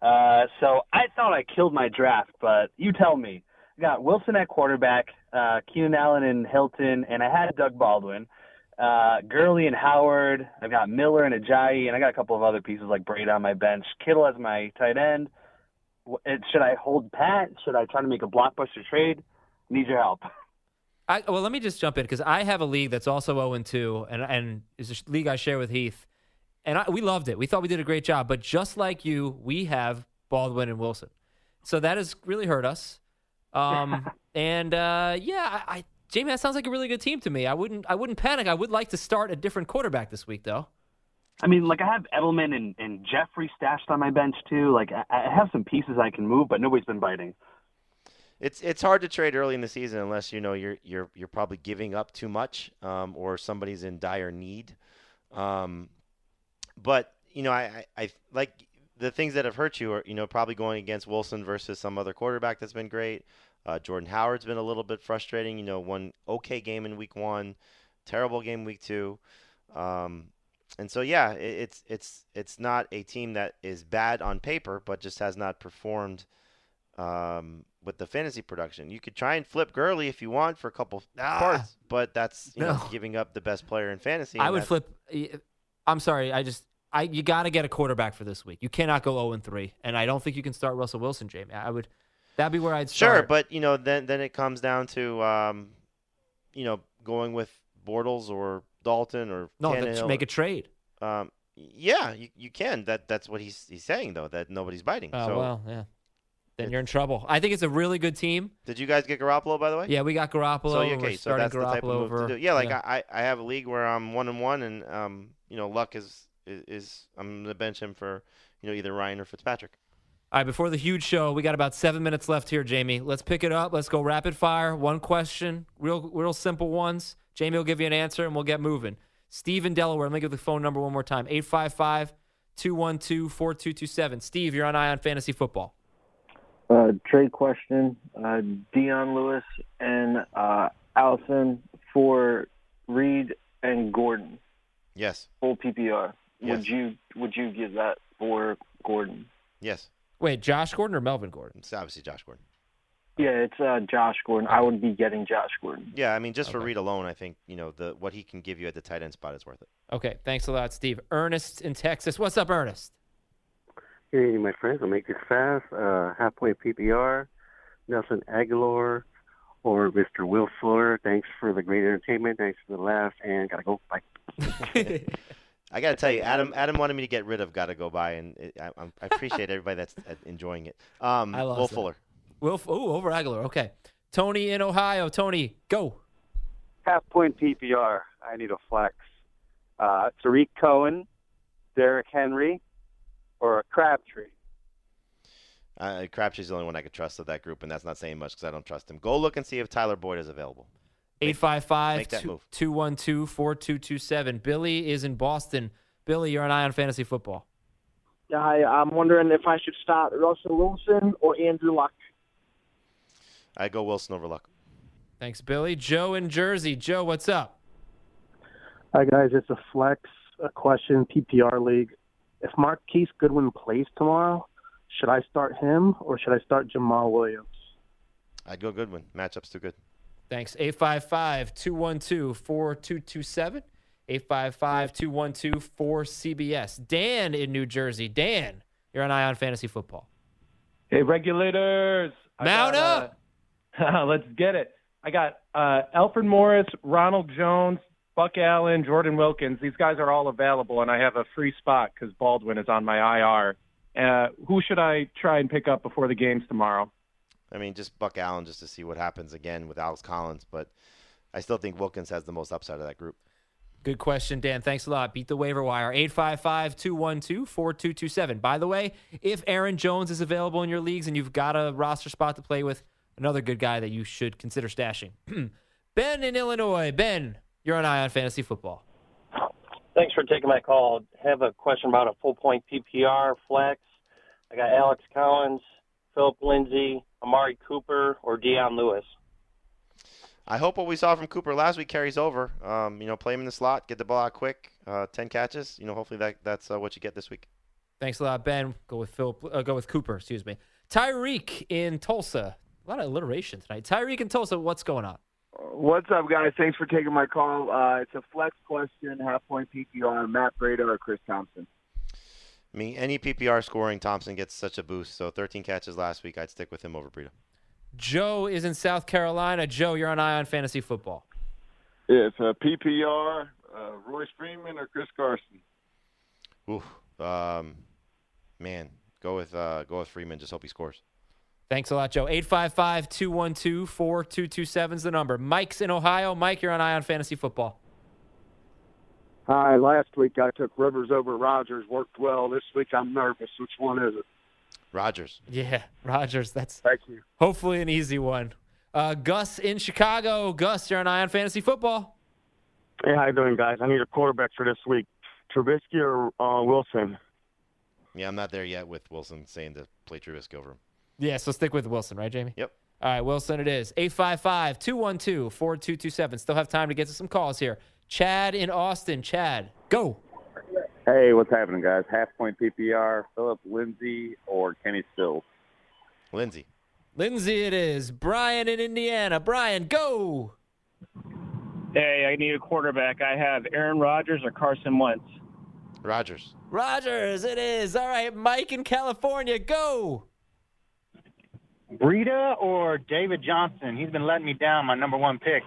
Uh, so I thought I killed my draft, but you tell me. I got Wilson at quarterback, uh, Keenan Allen and Hilton, and I had Doug Baldwin. uh, Gurley and Howard. I've got Miller and Ajayi, and I got a couple of other pieces like Brady on my bench. Kittle as my tight end. It- Should I hold pat? Should I try to make a blockbuster trade? Need your help. I, well, let me just jump in because I have a league that's also 0 and 2, and and is a league I share with Heath, and I, we loved it. We thought we did a great job, but just like you, we have Baldwin and Wilson, so that has really hurt us. Um, and uh, yeah, I, I Jamey, that sounds like a really good team to me. I wouldn't I wouldn't panic. I would like to start a different quarterback this week, though. I mean, like I have Edelman and, and Jeffery stashed on my bench too. Like I, I have some pieces I can move, but nobody's been biting. It's it's hard to trade early in the season unless you know you're you're you're probably giving up too much, um, or somebody's in dire need. Um, but you know, I, I, I like the things that have hurt you are you know probably going against Wilson versus some other quarterback that's been great. Uh, Jordan Howard's been a little bit frustrating. You know, one okay game in week one, terrible game week two. Um, and so yeah, it, it's it's it's not a team that is bad on paper, but just has not performed um, with the fantasy production. You could try and flip Gurley if you want for a couple parts, but that's you know giving up the best player in fantasy. I would that's- flip. I'm sorry. I just I you got to get a quarterback for this week. You cannot go 0 and 3, and I don't think you can start Russell Wilson, Jamey. I would. That'd be where I'd start. Sure, but you know, then then it comes down to um, you know going with Bortles or Dalton or no, Tannehill. make a trade. Um, yeah, you, you can. That that's what he's he's saying though that nobody's biting. Oh so well, yeah. Then you're in trouble. I think it's a really good team. did you guys get Garoppolo by the way? Yeah, we got Garoppolo. So okay, so that's the type of move over. to do. Yeah, like I I have a league where I'm one and one, and um you know luck is is, is I'm gonna bench him for you know either Ryan or Fitzpatrick. All right, before the huge show, we got about seven minutes left here, Jamey. Let's pick it up. Let's go rapid fire. One question, real, real simple ones. Jamey will give you an answer and we'll get moving. Steve in Delaware, let me give the phone number one more time 855 212 4227. Steve, you're on Eye on Fantasy Football. Uh, trade question: uh, Dion Lewis and uh, Allison for Reed and Gordon. Yes. Full PPR. Yes. Would you Would you give that for Gordon? Yes. Wait, Josh Gordon or Melvin Gordon? It's obviously Josh Gordon. Yeah, it's uh, Josh Gordon. I would be getting Josh Gordon. Yeah, I mean just for Reed alone, I think you know the what he can give you at the tight end spot is worth it. Okay, thanks a lot, Steve. Ernest in Texas. What's up, Ernest? Hey, my friends, I'll make this fast. Uh, half point PPR, Nelson Agholor or Mr. Will Fuller. Thanks for the great entertainment. Thanks for the laugh. and gotta go. Bye. I got to tell you, Adam. Adam wanted me to get rid of "Got to Go By," and it, I, I'm- appreciate everybody that's uh, enjoying it. Um, I lost Will that. Fuller. Will, oh, over Agholor. Okay. Tony in Ohio. Tony, go. half point PPR. I need a flex. Uh, Tarik Cohen, Derrick Henry, or a Crabtree. Uh, Crabtree's the only one I could trust of that group, and that's not saying much because I don't trust him. Go look and see if Tyler Boyd is available. Make- 855 make that move. 212 4227. Billy is in Boston. Billy, you're an eye on Fantasy Football. Yeah. I'm wondering if I should start Russell Wilson or Andrew Luck. I go Wilson over Luck. Thanks, Billy. Joe in Jersey. Joe, what's up? Hi guys, it's a flex a question PPR league. If Marquise Goodwin plays tomorrow, should I start him or should I start Jamaal Williams? I'd go Goodwin. Matchup's too good. Thanks. 855 212 4227. 855 212 4CBS. Dan in New Jersey. Dan, you're on Eye on Fantasy Football. Hey, regulators. Mount got, up. Uh, let's get it. I got uh, Alfred Morris, Ronald Jones, Buck Allen, Jordan Wilkins. These guys are all available, and I have a free spot because Baldwin is on my IR. Uh, who should I try and pick up before the games tomorrow? I mean, just Buck Allen just to see what happens again with Alex Collins, but I still think Wilkins has the most upside of that group. Good question, Dan. Thanks a lot. Beat the waiver wire. 855 212 4227. By the way, if Aaron Jones is available in your leagues and you've got a roster spot to play with, another good guy that you should consider stashing. ben in Illinois. Ben, you're on Eye on Fantasy Football. Thanks for taking my call. I Have a question about a full point PPR flex. I got Alex Collins, Phillip Lindsay, Amari Cooper, or Dion Lewis. I hope what we saw from Cooper last week carries over. Um, you know, play him in the slot, get the ball out quick, uh, ten catches. You know, hopefully that that's uh, what you get this week. Thanks a lot, Ben. Go with Phil. Uh, go with Cooper. Excuse me. Tyreek in Tulsa. A lot of alliteration tonight. Tyreek in Tulsa. What's going on? What's up, guys? Thanks for taking my call. Uh, it's a flex question, half point PPR, Matt Breida or Chris Thompson. I mean, any PPR scoring, Thompson gets such a boost. So 13 catches last week. I'd stick with him over Breida. Joe is in South Carolina. Joe, you're on Eye on Fantasy Football. It's a PPR, uh, Royce Freeman or Chris Carson. Ooh, um, man, go with uh, go with Freeman. Just hope he scores. Thanks a lot, Joe. 855 212 4227 is the number. Mike's in Ohio. Mike, you're on Eye on Fantasy Football. Hi. Last week I took Rivers over Rodgers. Worked well. This week I'm nervous. Which one is it? Rodgers. Yeah, Rodgers. That's Thank you. hopefully an easy one. Uh, Gus in Chicago. Gus, you're on Eye on Fantasy Football. Hey, how you doing, guys? I need a quarterback for this week. Trubisky or uh, Wilson? Yeah, I'm not there yet with Wilson saying to play Trubisky over him. Yeah, so stick with Wilson, right, Jamey? Yep. All right, Wilson it is. 855 212 4227. Still have time to get to some calls here. Chad in Austin. Chad, go. Hey, what's happening, guys? Half point PPR, Phillip Lindsay or Kenny Stills? Lindsay. Lindsay it is. Brian in Indiana. Brian, go. Hey, I need a quarterback. I have Aaron Rodgers or Carson Wentz. Rodgers. Rodgers it is. All right, Mike in California. Go. Breida or David Johnson? He's been letting me down, my number one pick.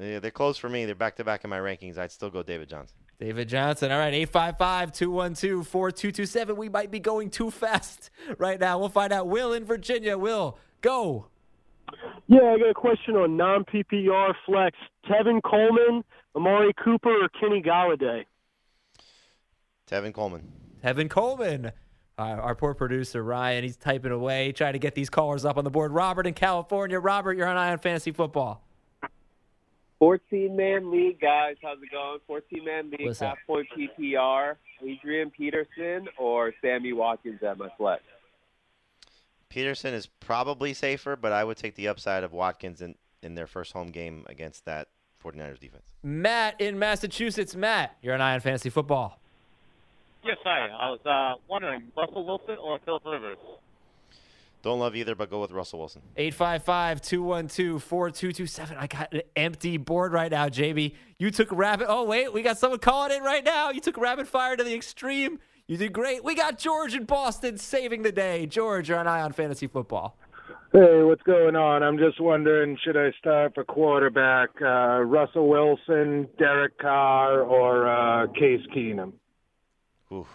Yeah, they're close for me. They're back to back in my rankings. I'd still go David Johnson. David Johnson. All right, 855 212 4227. We might be going too fast right now. We'll find out. Will in Virginia. Will, go. Yeah, I got a question on non PPR flex. Tevin Coleman, Amari Cooper, or Kenny Golladay? Tevin Coleman. Tevin Coleman. Uh, our poor producer, Ryan, he's typing away, trying to get these callers up on the board. Robert in California. Robert, you're on Eye on Fantasy Football. 14 man league, guys. How's it going? 14 man league, What's up? half point PPR. Adrian Peterson or Sammy Watkins at my flex? Peterson is probably safer, but I would take the upside of Watkins in, in their first home game against that 49ers defense. Matt in Massachusetts. Matt, you're on Eye on Fantasy Football. Yes, hi. I was uh, wondering, Russell Wilson or Philip Rivers? Don't love either, but go with Russell Wilson. 855 212 4227. I got an empty board right now, JB. You took rapid. Oh, wait. We got someone calling in right now. You took rapid fire to the extreme. You did great. We got George in Boston saving the day. George, you're on Fantasy Football. Hey, what's going on? I'm just wondering, should I start for quarterback uh, Russell Wilson, Derek Carr, or uh, Case Keenum? Oof.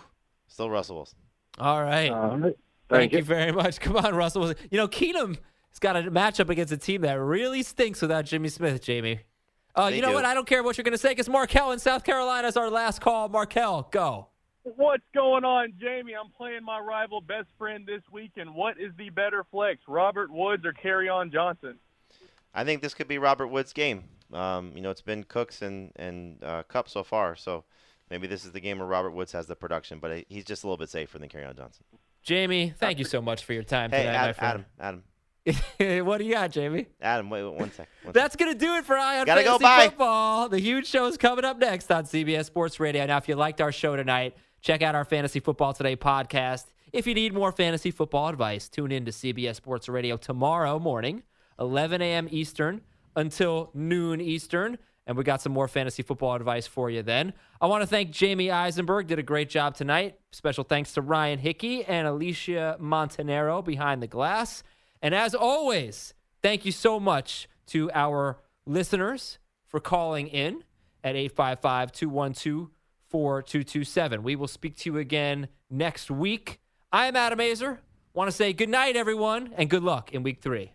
Still Russell Wilson. All right. All right. Thank, Thank you. you. very much. Come on, Russell. Wilson. You know, Keenum has got a matchup against a team that really stinks without Jimmy Smith, Jamey. Uh, They you know do. what? I don't care what you're going to say because Markel in South Carolina is our last call. Markel, go. What's going on, Jamey? I'm playing my rival best friend this week, and what is the better flex, Robert Woods or Kerryon Johnson? I think this could be Robert Wood's game. Um, you know, it's been Cooks and and uh, Kupp so far, so maybe this is the game where Robert Woods has the production, but he's just a little bit safer than Carry Johnson. Jamey, thank you uh, so much for your time Hey, tonight, my Ad- friend. Adam, Adam, what do you got, Jamey? Adam, wait, wait one sec. One That's going to do it for Eye on Gotta go, Fantasy bye. Football. The huge show is coming up next on CBS Sports Radio. Now, if you liked our show tonight, check out our Fantasy Football Today podcast. If you need more fantasy football advice, tune in to CBS Sports Radio tomorrow morning, 11 a.m. Eastern until noon Eastern. And we got some more fantasy football advice for you then. I want to thank Jamey Eisenberg, did a great job tonight. Special thanks to Ryan Hickey and Alicia Montanero behind the glass. And as always, thank you so much to our listeners for calling in at 855 212 4227. We will speak to you again next week. I am Adam Aizer. Want to say good night, everyone, and good luck in week three.